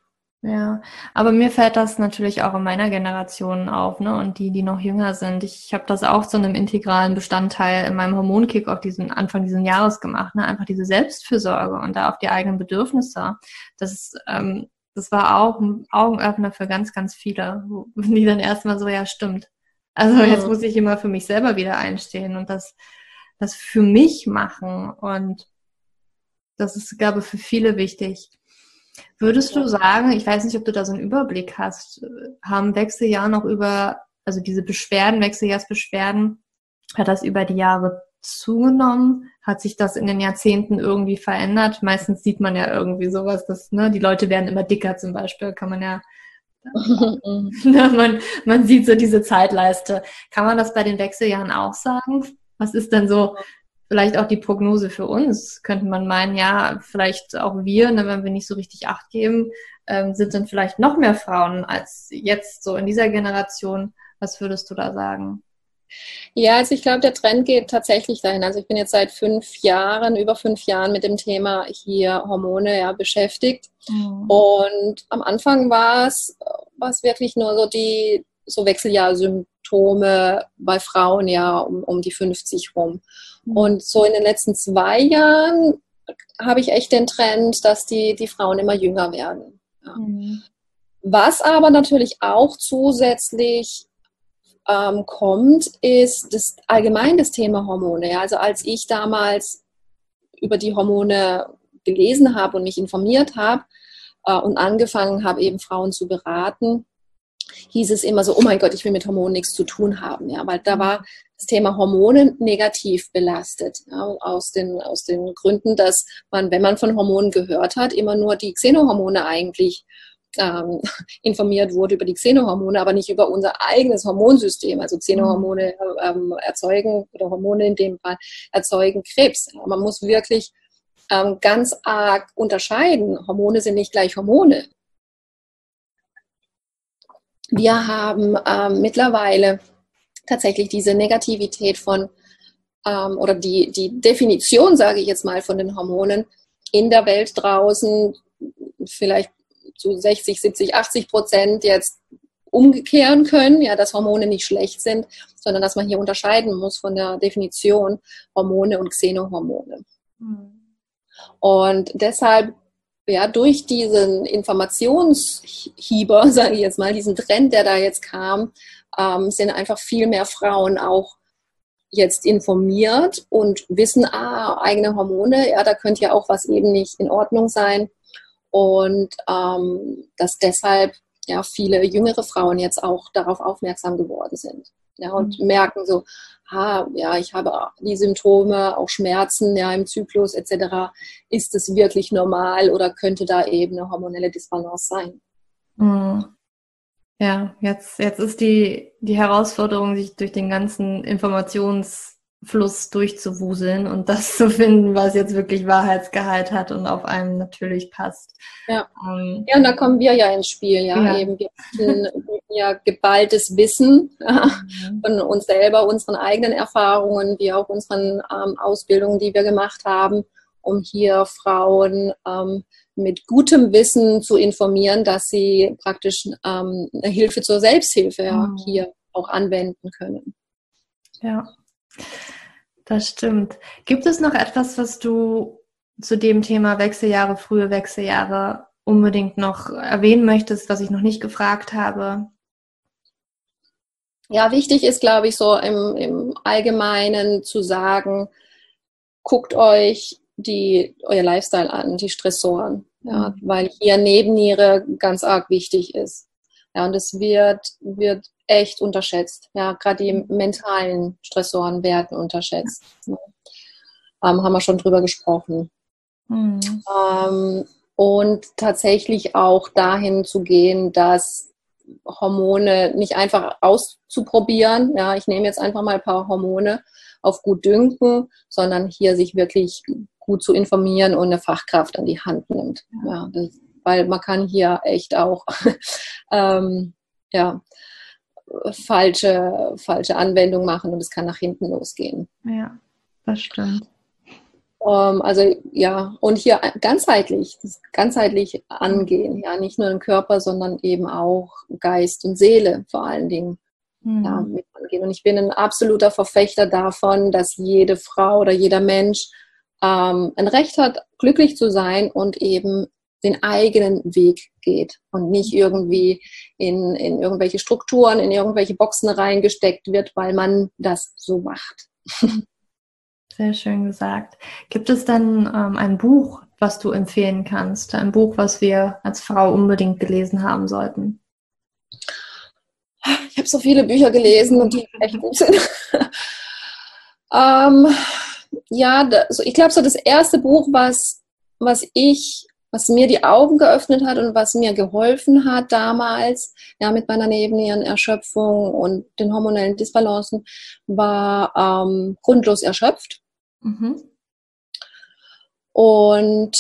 Speaker 1: Ja, aber mir fällt das natürlich auch in meiner Generation auf, ne? Und die, die noch jünger sind. Ich habe das auch zu einem integralen Bestandteil in meinem Hormonkick auf diesen Anfang dieses Jahres gemacht, ne? Einfach diese Selbstfürsorge und da auf die eigenen Bedürfnisse. Das ist, ähm, das war auch ein Augenöffner für ganz, ganz viele, die dann erstmal so, ja, stimmt. Also jetzt muss ich immer für mich selber wieder einstehen und das, das für mich machen. Und das ist, glaube ich, für viele wichtig. Würdest du sagen, ich weiß nicht, ob du da so einen Überblick hast, haben Wechseljahr noch über, also diese Beschwerden, Wechseljahrsbeschwerden, hat das über die Jahre zugenommen? Hat sich das in den Jahrzehnten irgendwie verändert? Meistens sieht man ja irgendwie sowas, dass ne, die Leute werden immer dicker zum Beispiel, kann man ja man, man sieht so diese Zeitleiste. Kann man das bei den Wechseljahren auch sagen? Was ist denn so vielleicht auch die Prognose für uns? Könnte man meinen, ja, vielleicht auch wir, ne, wenn wir nicht so richtig Acht geben, ähm, sind dann vielleicht noch mehr Frauen als jetzt so in dieser Generation. Was würdest du da sagen?
Speaker 2: Ja, also ich glaube, der Trend geht tatsächlich dahin. Also ich bin jetzt seit fünf Jahren, über fünf Jahren mit dem Thema hier Hormone ja, beschäftigt. Mhm. Und am Anfang war es, wirklich nur so die so Wechseljahrsymptome bei Frauen ja um, um die 50 rum. Mhm. Und so in den letzten zwei Jahren habe ich echt den Trend, dass die, die Frauen immer jünger werden. Ja. Mhm. Was aber natürlich auch zusätzlich ähm, kommt, ist das allgemein das Thema Hormone. Ja? Also als ich damals über die Hormone gelesen habe und mich informiert habe äh, und angefangen habe, eben Frauen zu beraten, hieß es immer so, oh mein Gott, ich will mit Hormonen nichts zu tun haben, ja, weil da war das Thema Hormone negativ belastet, ja, aus den, aus den Gründen, dass man, wenn man von Hormonen gehört hat, immer nur die Xenohormone eigentlich ähm, informiert wurde über die Xenohormone, aber nicht über unser eigenes Hormonsystem. Also Xenohormone ähm, erzeugen oder Hormone in dem Fall erzeugen Krebs. Man muss wirklich ähm, ganz arg unterscheiden. Hormone sind nicht gleich Hormone. Wir haben ähm, mittlerweile tatsächlich diese Negativität von ähm, oder die, die Definition, sage ich jetzt mal, von den Hormonen in der Welt draußen vielleicht zu 60, 70, 80 Prozent jetzt umkehren können, ja, dass Hormone nicht schlecht sind, sondern dass man hier unterscheiden muss von der Definition Hormone und Xenohormone. Mhm. Und deshalb, ja, durch diesen Informationshieber, sage ich jetzt mal, diesen Trend, der da jetzt kam, ähm, sind einfach viel mehr Frauen auch jetzt informiert und wissen, ah, eigene Hormone, ja, da könnte ja auch was eben nicht in Ordnung sein und ähm, dass deshalb ja viele jüngere Frauen jetzt auch darauf aufmerksam geworden sind. Ja, und mhm. merken so, ha, ja, ich habe die Symptome, auch Schmerzen ja, im Zyklus etc. Ist es wirklich normal oder könnte da eben eine hormonelle Disbalance sein?
Speaker 1: Mhm. Ja, jetzt, jetzt ist die, die Herausforderung, sich durch den ganzen Informations Fluss durchzuwuseln und das zu finden, was jetzt wirklich Wahrheitsgehalt hat und auf einem natürlich passt.
Speaker 2: Ja, ähm, ja und da kommen wir ja ins Spiel, ja, ja. eben wir haben ja geballtes Wissen ja, mhm. von uns selber, unseren eigenen Erfahrungen, wie auch unseren ähm, Ausbildungen, die wir gemacht haben, um hier Frauen ähm, mit gutem Wissen zu informieren, dass sie praktisch ähm, eine Hilfe zur Selbsthilfe mhm. hier auch anwenden können.
Speaker 1: Ja. Das stimmt. Gibt es noch etwas, was du zu dem Thema Wechseljahre, frühe Wechseljahre unbedingt noch erwähnen möchtest, was ich noch nicht gefragt habe?
Speaker 2: Ja, wichtig ist, glaube ich, so im, im Allgemeinen zu sagen, guckt euch die, euer Lifestyle an, die Stressoren, ja, mhm. weil hier Nebenniere ganz arg wichtig ist. Ja, und es wird, wird echt unterschätzt. Ja, gerade die mentalen Stressoren werden unterschätzt. Ja. Ähm, haben wir schon drüber gesprochen. Mhm. Ähm, und tatsächlich auch dahin zu gehen, dass Hormone nicht einfach auszuprobieren, ja, ich nehme jetzt einfach mal ein paar Hormone auf gut dünken, sondern hier sich wirklich gut zu informieren und eine Fachkraft an die Hand nimmt. Ja, das, weil man kann hier echt auch ähm, ja, falsche, falsche Anwendung machen und es kann nach hinten losgehen.
Speaker 1: Ja, das stimmt.
Speaker 2: Ähm, also ja, und hier ganzheitlich, ganzheitlich angehen, ja, nicht nur den Körper, sondern eben auch Geist und Seele vor allen Dingen. Mhm. Ja, mit angehen. Und ich bin ein absoluter Verfechter davon, dass jede Frau oder jeder Mensch ähm, ein Recht hat, glücklich zu sein und eben den eigenen Weg geht und nicht irgendwie in, in irgendwelche Strukturen, in irgendwelche Boxen reingesteckt wird, weil man das so macht.
Speaker 1: Sehr schön gesagt. Gibt es dann ähm, ein Buch, was du empfehlen kannst? Ein Buch, was wir als Frau unbedingt gelesen haben sollten?
Speaker 2: Ich habe so viele Bücher gelesen und die echt gut sind. ähm, ja, also ich glaube, so das erste Buch, was, was ich was mir die Augen geöffnet hat und was mir geholfen hat damals, ja, mit meiner Nebennierenerschöpfung und den hormonellen Disbalancen, war ähm, grundlos erschöpft. Mhm. Und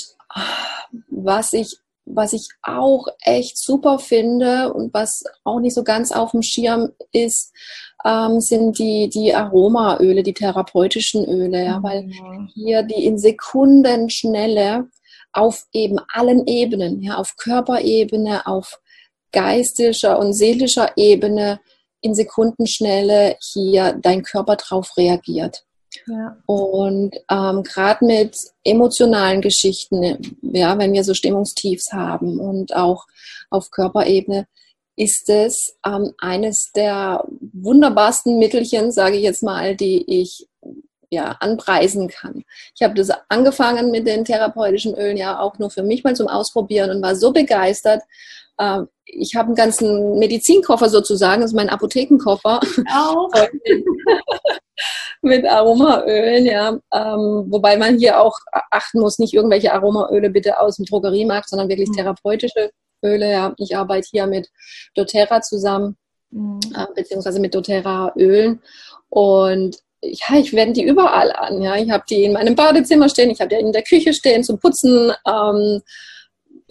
Speaker 2: was ich, was ich auch echt super finde und was auch nicht so ganz auf dem Schirm ist, ähm, sind die, die Aromaöle, die therapeutischen Öle, ja, weil mhm. hier die in Sekundenschnelle auf eben allen Ebenen, ja, auf Körperebene, auf geistischer und seelischer Ebene in Sekundenschnelle hier dein Körper drauf reagiert. Ja. Und ähm, gerade mit emotionalen Geschichten, ja, wenn wir so Stimmungstiefs haben und auch auf Körperebene, ist es ähm, eines der wunderbarsten Mittelchen, sage ich jetzt mal, die ich ja, anpreisen kann. Ich habe das angefangen mit den therapeutischen Ölen ja auch nur für mich mal zum Ausprobieren und war so begeistert. Ähm, ich habe einen ganzen Medizinkoffer sozusagen, das ist mein Apothekenkoffer. Auch. mit Aromaölen, ja. Ähm, wobei man hier auch achten muss, nicht irgendwelche Aromaöle bitte aus dem Drogeriemarkt, sondern wirklich mhm. therapeutische Öle. Ja. Ich arbeite hier mit doTERRA zusammen, mhm. äh, beziehungsweise mit doTERRA-Ölen. Und ja, ich wende die überall an. Ja, ich habe die in meinem Badezimmer stehen, ich habe die in der Küche stehen zum Putzen. Ähm,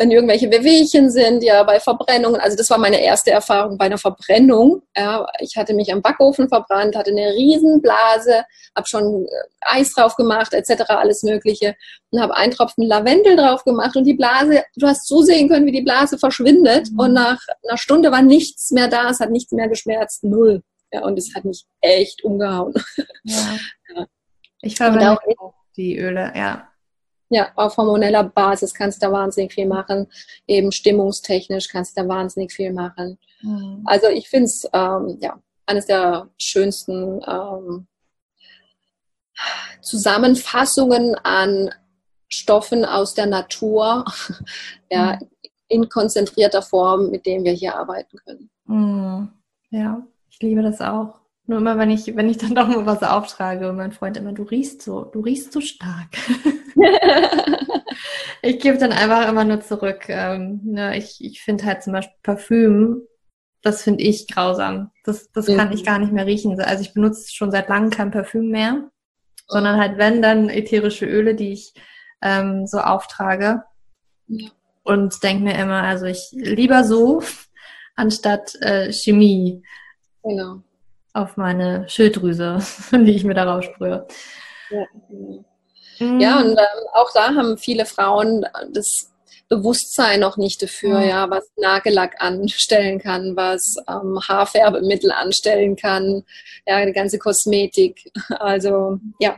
Speaker 2: wenn irgendwelche Wehwehchen sind, ja, bei Verbrennungen. Also das war meine erste Erfahrung bei einer Verbrennung. Ja, ich hatte mich am Backofen verbrannt, hatte eine Riesenblase, habe schon äh, Eis drauf gemacht, etc., alles Mögliche und habe einen Tropfen Lavendel drauf gemacht und die Blase, du hast zusehen können, wie die Blase verschwindet mhm. und nach einer Stunde war nichts mehr da, es hat nichts mehr geschmerzt, null. Ja, und es hat mich echt umgehauen. Ja.
Speaker 1: ja. Ich verwende auch, die Öle, ja.
Speaker 2: Ja, auf hormoneller Basis kannst du da wahnsinnig viel machen. Eben stimmungstechnisch kannst du da wahnsinnig viel machen. Mhm. Also ich finde es ähm, ja, eines der schönsten ähm, Zusammenfassungen an Stoffen aus der Natur, ja, mhm. in konzentrierter Form, mit dem wir hier arbeiten können.
Speaker 1: Mhm. Ja, liebe das auch. Nur immer, wenn ich, wenn ich dann doch mal was auftrage und mein Freund immer, du riechst so, du riechst so stark. ich gebe dann einfach immer nur zurück. Ähm, ne, ich ich finde halt zum Beispiel Parfüm, das finde ich grausam. Das, das kann ich gar nicht mehr riechen. Also ich benutze schon seit langem kein Parfüm mehr. sondern halt wenn dann ätherische Öle, die ich ähm, so auftrage. Ja. Und denke mir immer, also ich lieber so, anstatt äh, Chemie. Genau. Auf meine Schilddrüse, die ich mir darauf sprühe.
Speaker 2: Ja, genau. ja und ähm, auch da haben viele Frauen das Bewusstsein noch nicht dafür, mhm. ja, was Nagellack anstellen kann, was ähm, Haarfärbemittel anstellen kann, ja, die ganze Kosmetik. Also ja,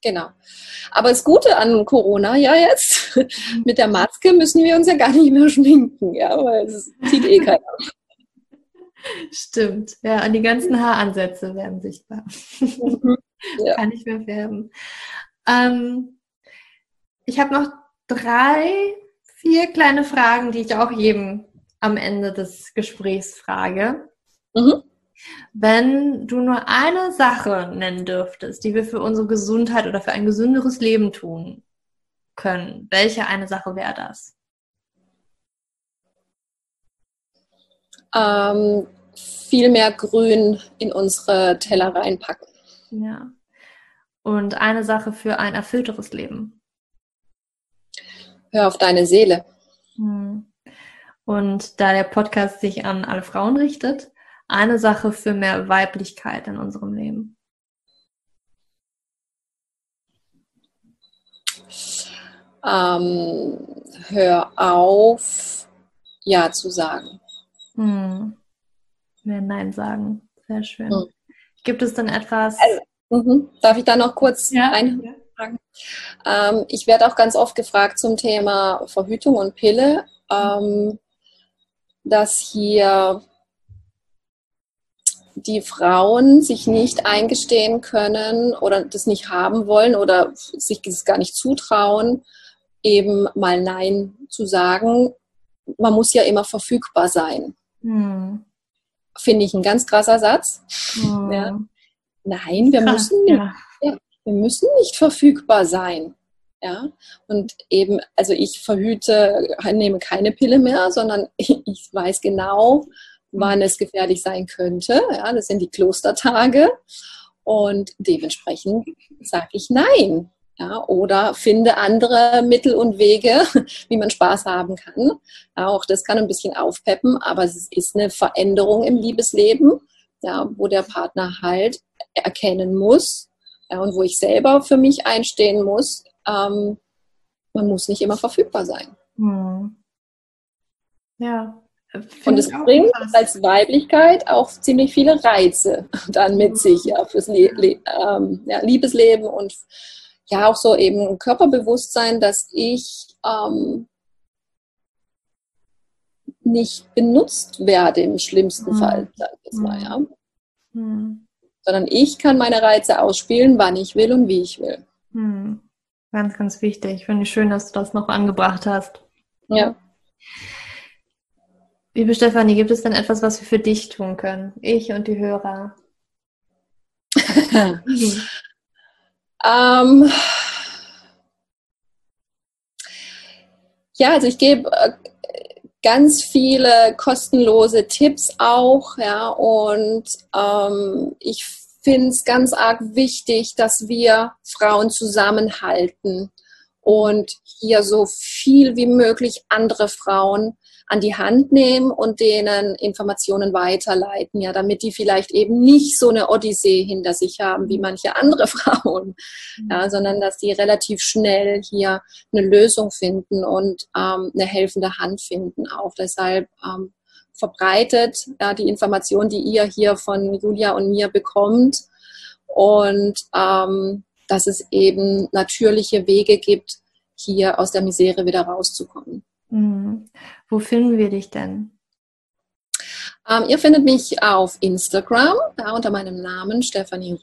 Speaker 2: genau. Aber das Gute an Corona ja jetzt, mhm. mit der Maske müssen wir uns ja gar nicht mehr schminken, ja, weil es sieht eh keiner.
Speaker 1: Stimmt, ja, und die ganzen Haaransätze werden sichtbar. Mhm. Ja. Kann ich mehr färben. Ähm, ich habe noch drei vier kleine Fragen, die ich auch jedem am Ende des Gesprächs frage. Mhm. Wenn du nur eine Sache nennen dürftest, die wir für unsere Gesundheit oder für ein gesünderes Leben tun können, welche eine Sache wäre das?
Speaker 2: Ähm, viel mehr Grün in unsere Teller reinpacken.
Speaker 1: Ja. Und eine Sache für ein erfüllteres Leben.
Speaker 2: Hör auf deine Seele.
Speaker 1: Hm. Und da der Podcast sich an alle Frauen richtet, eine Sache für mehr Weiblichkeit in unserem Leben.
Speaker 2: Ähm, hör auf, Ja zu sagen.
Speaker 1: Hm. Mehr Nein sagen. Sehr schön. Hm. Gibt es denn etwas?
Speaker 2: Also, mhm. Darf ich da noch kurz ja. ein? Ja. Ähm, ich werde auch ganz oft gefragt zum Thema Verhütung und Pille, ähm, dass hier die Frauen sich nicht eingestehen können oder das nicht haben wollen oder sich das gar nicht zutrauen, eben mal Nein zu sagen. Man muss ja immer verfügbar sein. Hm. Finde ich ein ganz krasser Satz. Hm. Ja. Nein, wir Krass, müssen ja. Wir müssen nicht verfügbar sein. Ja, und eben, also ich verhüte, nehme keine Pille mehr, sondern ich weiß genau, wann es gefährlich sein könnte. Ja, das sind die Klostertage. Und dementsprechend sage ich nein. Ja, oder finde andere Mittel und Wege, wie man Spaß haben kann. Ja, auch das kann ein bisschen aufpeppen, aber es ist eine Veränderung im Liebesleben, ja, wo der Partner halt erkennen muss, ja, und wo ich selber für mich einstehen muss, ähm, man muss nicht immer verfügbar sein. Hm.
Speaker 1: Ja.
Speaker 2: Und es bringt krass. als Weiblichkeit auch ziemlich viele Reize dann mit hm. sich, ja, fürs Le Le ähm, ja, Liebesleben und ja auch so eben Körperbewusstsein, dass ich ähm, nicht benutzt werde im schlimmsten hm. Fall, sag ich jetzt mal, ja. Hm sondern ich kann meine Reize ausspielen, wann ich will und wie ich will. Hm.
Speaker 1: Ganz, ganz wichtig. Finde ich schön, dass du das noch angebracht hast.
Speaker 2: Ja.
Speaker 1: Liebe Stefanie, gibt es denn etwas, was wir für dich tun können? Ich und die Hörer.
Speaker 2: ähm, ja, also ich gebe äh, ganz viele kostenlose Tipps auch, ja, und ähm, ich finde es ganz arg wichtig, dass wir Frauen zusammenhalten und hier so viel wie möglich andere Frauen an die Hand nehmen und denen Informationen weiterleiten, ja, damit die vielleicht eben nicht so eine Odyssee hinter sich haben wie manche andere Frauen, ja, mhm. sondern dass die relativ schnell hier eine Lösung finden und ähm, eine helfende Hand finden. Auch deshalb ähm, verbreitet ja, die Information, die ihr hier von Julia und mir bekommt und ähm, dass es eben natürliche Wege gibt, hier aus der Misere wieder rauszukommen.
Speaker 1: Mhm. Wo finden wir dich denn?
Speaker 2: Ähm, ihr findet mich auf Instagram, da unter meinem Namen Stefanie.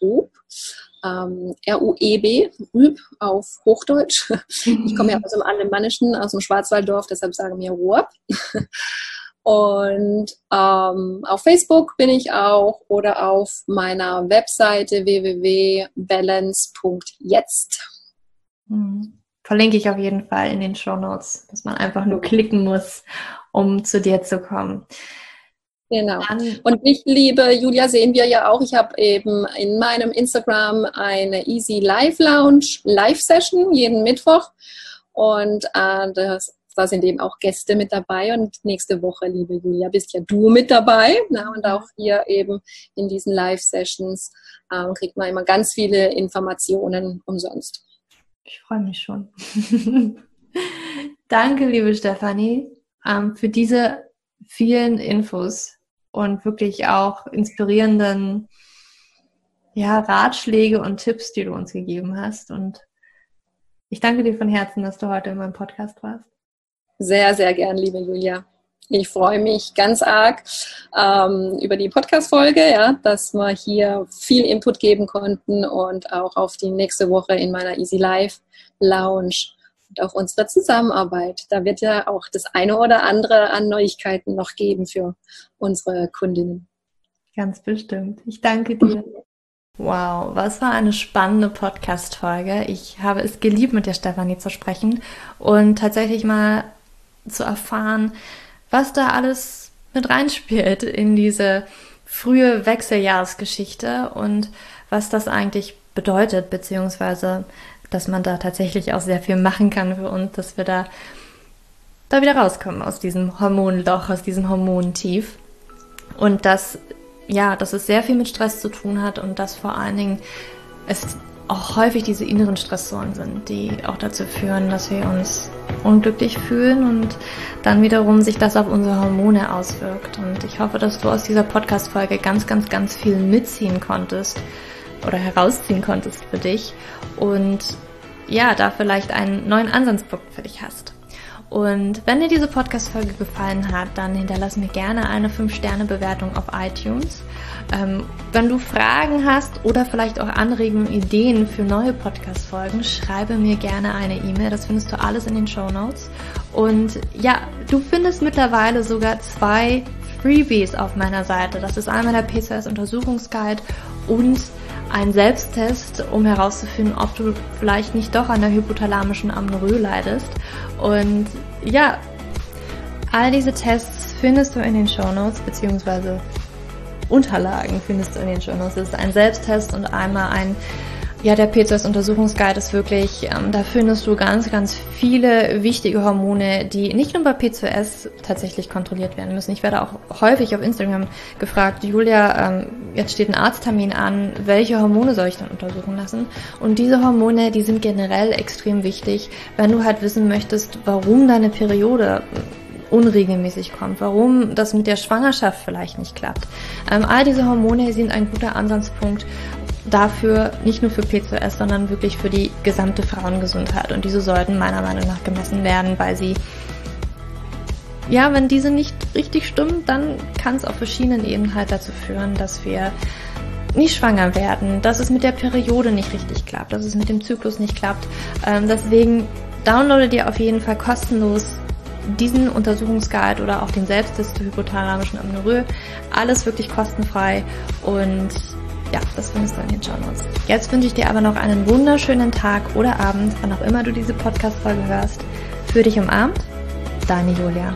Speaker 2: Ähm, R-U-E-B, Rüb auf Hochdeutsch. Ich komme ja aus dem Alemannischen, aus dem Schwarzwalddorf, deshalb sage mir Rup. Und ähm, auf Facebook bin ich auch oder auf meiner Webseite www.balance.jetzt.
Speaker 1: Mhm verlinke ich auf jeden Fall in den Show Notes, dass man einfach nur klicken muss, um zu dir zu kommen.
Speaker 2: Genau. Und mich, liebe Julia, sehen wir ja auch. Ich habe eben in meinem Instagram eine Easy Live Lounge Live Session jeden Mittwoch. Und äh, das, da sind eben auch Gäste mit dabei. Und nächste Woche, liebe Julia, bist ja du mit dabei. Na, und auch hier eben in diesen Live Sessions äh, kriegt man immer ganz viele Informationen umsonst.
Speaker 1: Ich freue mich schon. Danke, liebe Stefanie, ähm, für diese vielen Infos und wirklich auch inspirierenden ja, Ratschläge und Tipps, die du uns gegeben hast. Und ich danke dir von Herzen, dass du heute in meinem Podcast warst.
Speaker 2: Sehr, sehr gern, liebe Julia. Ich freue mich ganz arg ähm, über die Podcast-Folge, ja, dass wir hier viel Input geben konnten und auch auf die nächste Woche in meiner Easy Life Lounge und auf unsere Zusammenarbeit. Da wird ja auch das eine oder andere an Neuigkeiten noch geben für unsere Kundinnen.
Speaker 1: Ganz bestimmt. Ich danke dir. Wow, was war eine spannende Podcast-Folge. Ich habe es geliebt, mit der Stefanie zu sprechen und tatsächlich mal zu erfahren, was da alles mit reinspielt in diese frühe Wechseljahresgeschichte und was das eigentlich bedeutet, beziehungsweise dass man da tatsächlich auch sehr viel machen kann für uns, dass wir da, da wieder rauskommen aus diesem Hormonloch, aus diesem Hormontief. Und dass, ja, dass es sehr viel mit Stress zu tun hat und dass vor allen Dingen es auch häufig diese inneren Stressoren sind, die auch dazu führen, dass wir uns unglücklich fühlen und dann wiederum sich das auf unsere Hormone auswirkt. Und ich hoffe, dass du aus dieser Podcast-Folge ganz, ganz, ganz viel mitziehen konntest oder herausziehen konntest für dich und ja, da vielleicht einen neuen Ansatzpunkt für dich hast. Und wenn dir diese Podcast-Folge gefallen hat, dann hinterlass mir gerne eine 5-Sterne-Bewertung auf iTunes. Ähm, wenn du Fragen hast oder vielleicht auch Anregungen, Ideen für neue Podcast-Folgen, schreibe mir gerne eine E-Mail. Das findest du alles in den Show Notes. Und ja, du findest mittlerweile sogar zwei Freebies auf meiner Seite. Das ist einmal der PCOS-Untersuchungsguide und ein Selbsttest, um herauszufinden, ob du vielleicht nicht doch an der hypothalamischen Amenorrhoe leidest. Und ja, all diese Tests findest du in den Show Notes, beziehungsweise Unterlagen findest du in den Show Notes. Es ist ein Selbsttest und einmal ein ja, der PCOS-Untersuchungsguide ist wirklich, ähm, da findest du ganz, ganz viele wichtige Hormone, die nicht nur bei PCOS tatsächlich kontrolliert werden müssen. Ich werde auch häufig auf Instagram gefragt, Julia, ähm, jetzt steht ein Arzttermin an, welche Hormone soll ich dann untersuchen lassen? Und diese Hormone, die sind generell extrem wichtig, wenn du halt wissen möchtest, warum deine Periode unregelmäßig kommt, warum das mit der Schwangerschaft vielleicht nicht klappt. Ähm, all diese Hormone sind ein guter Ansatzpunkt, dafür, nicht nur für PCOS, sondern wirklich für die gesamte Frauengesundheit. Und diese sollten meiner Meinung nach gemessen werden, weil sie, ja, wenn diese nicht richtig stimmen, dann kann es auf verschiedenen Ebenen halt dazu führen, dass wir nicht schwanger werden, dass es mit der Periode nicht richtig klappt, dass es mit dem Zyklus nicht klappt. Ähm, deswegen downloade dir auf jeden Fall kostenlos diesen Untersuchungsguide oder auch den Selbsttest zur hypothalamischen Amenorrhoe. Alles wirklich kostenfrei und ja, das findest du in den Show Notes. Jetzt wünsche ich dir aber noch einen wunderschönen Tag oder Abend, wann auch immer du diese Podcast-Folge hörst. Für dich umarmt, deine Julia.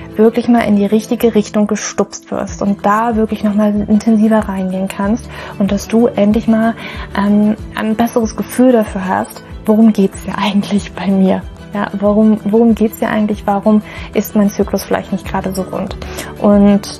Speaker 1: wirklich mal in die richtige Richtung gestupst wirst und da wirklich nochmal intensiver reingehen kannst und dass du endlich mal ähm, ein besseres Gefühl dafür hast, worum geht's ja eigentlich bei mir. Ja, worum, worum geht's ja eigentlich? Warum ist mein Zyklus vielleicht nicht gerade so rund? Und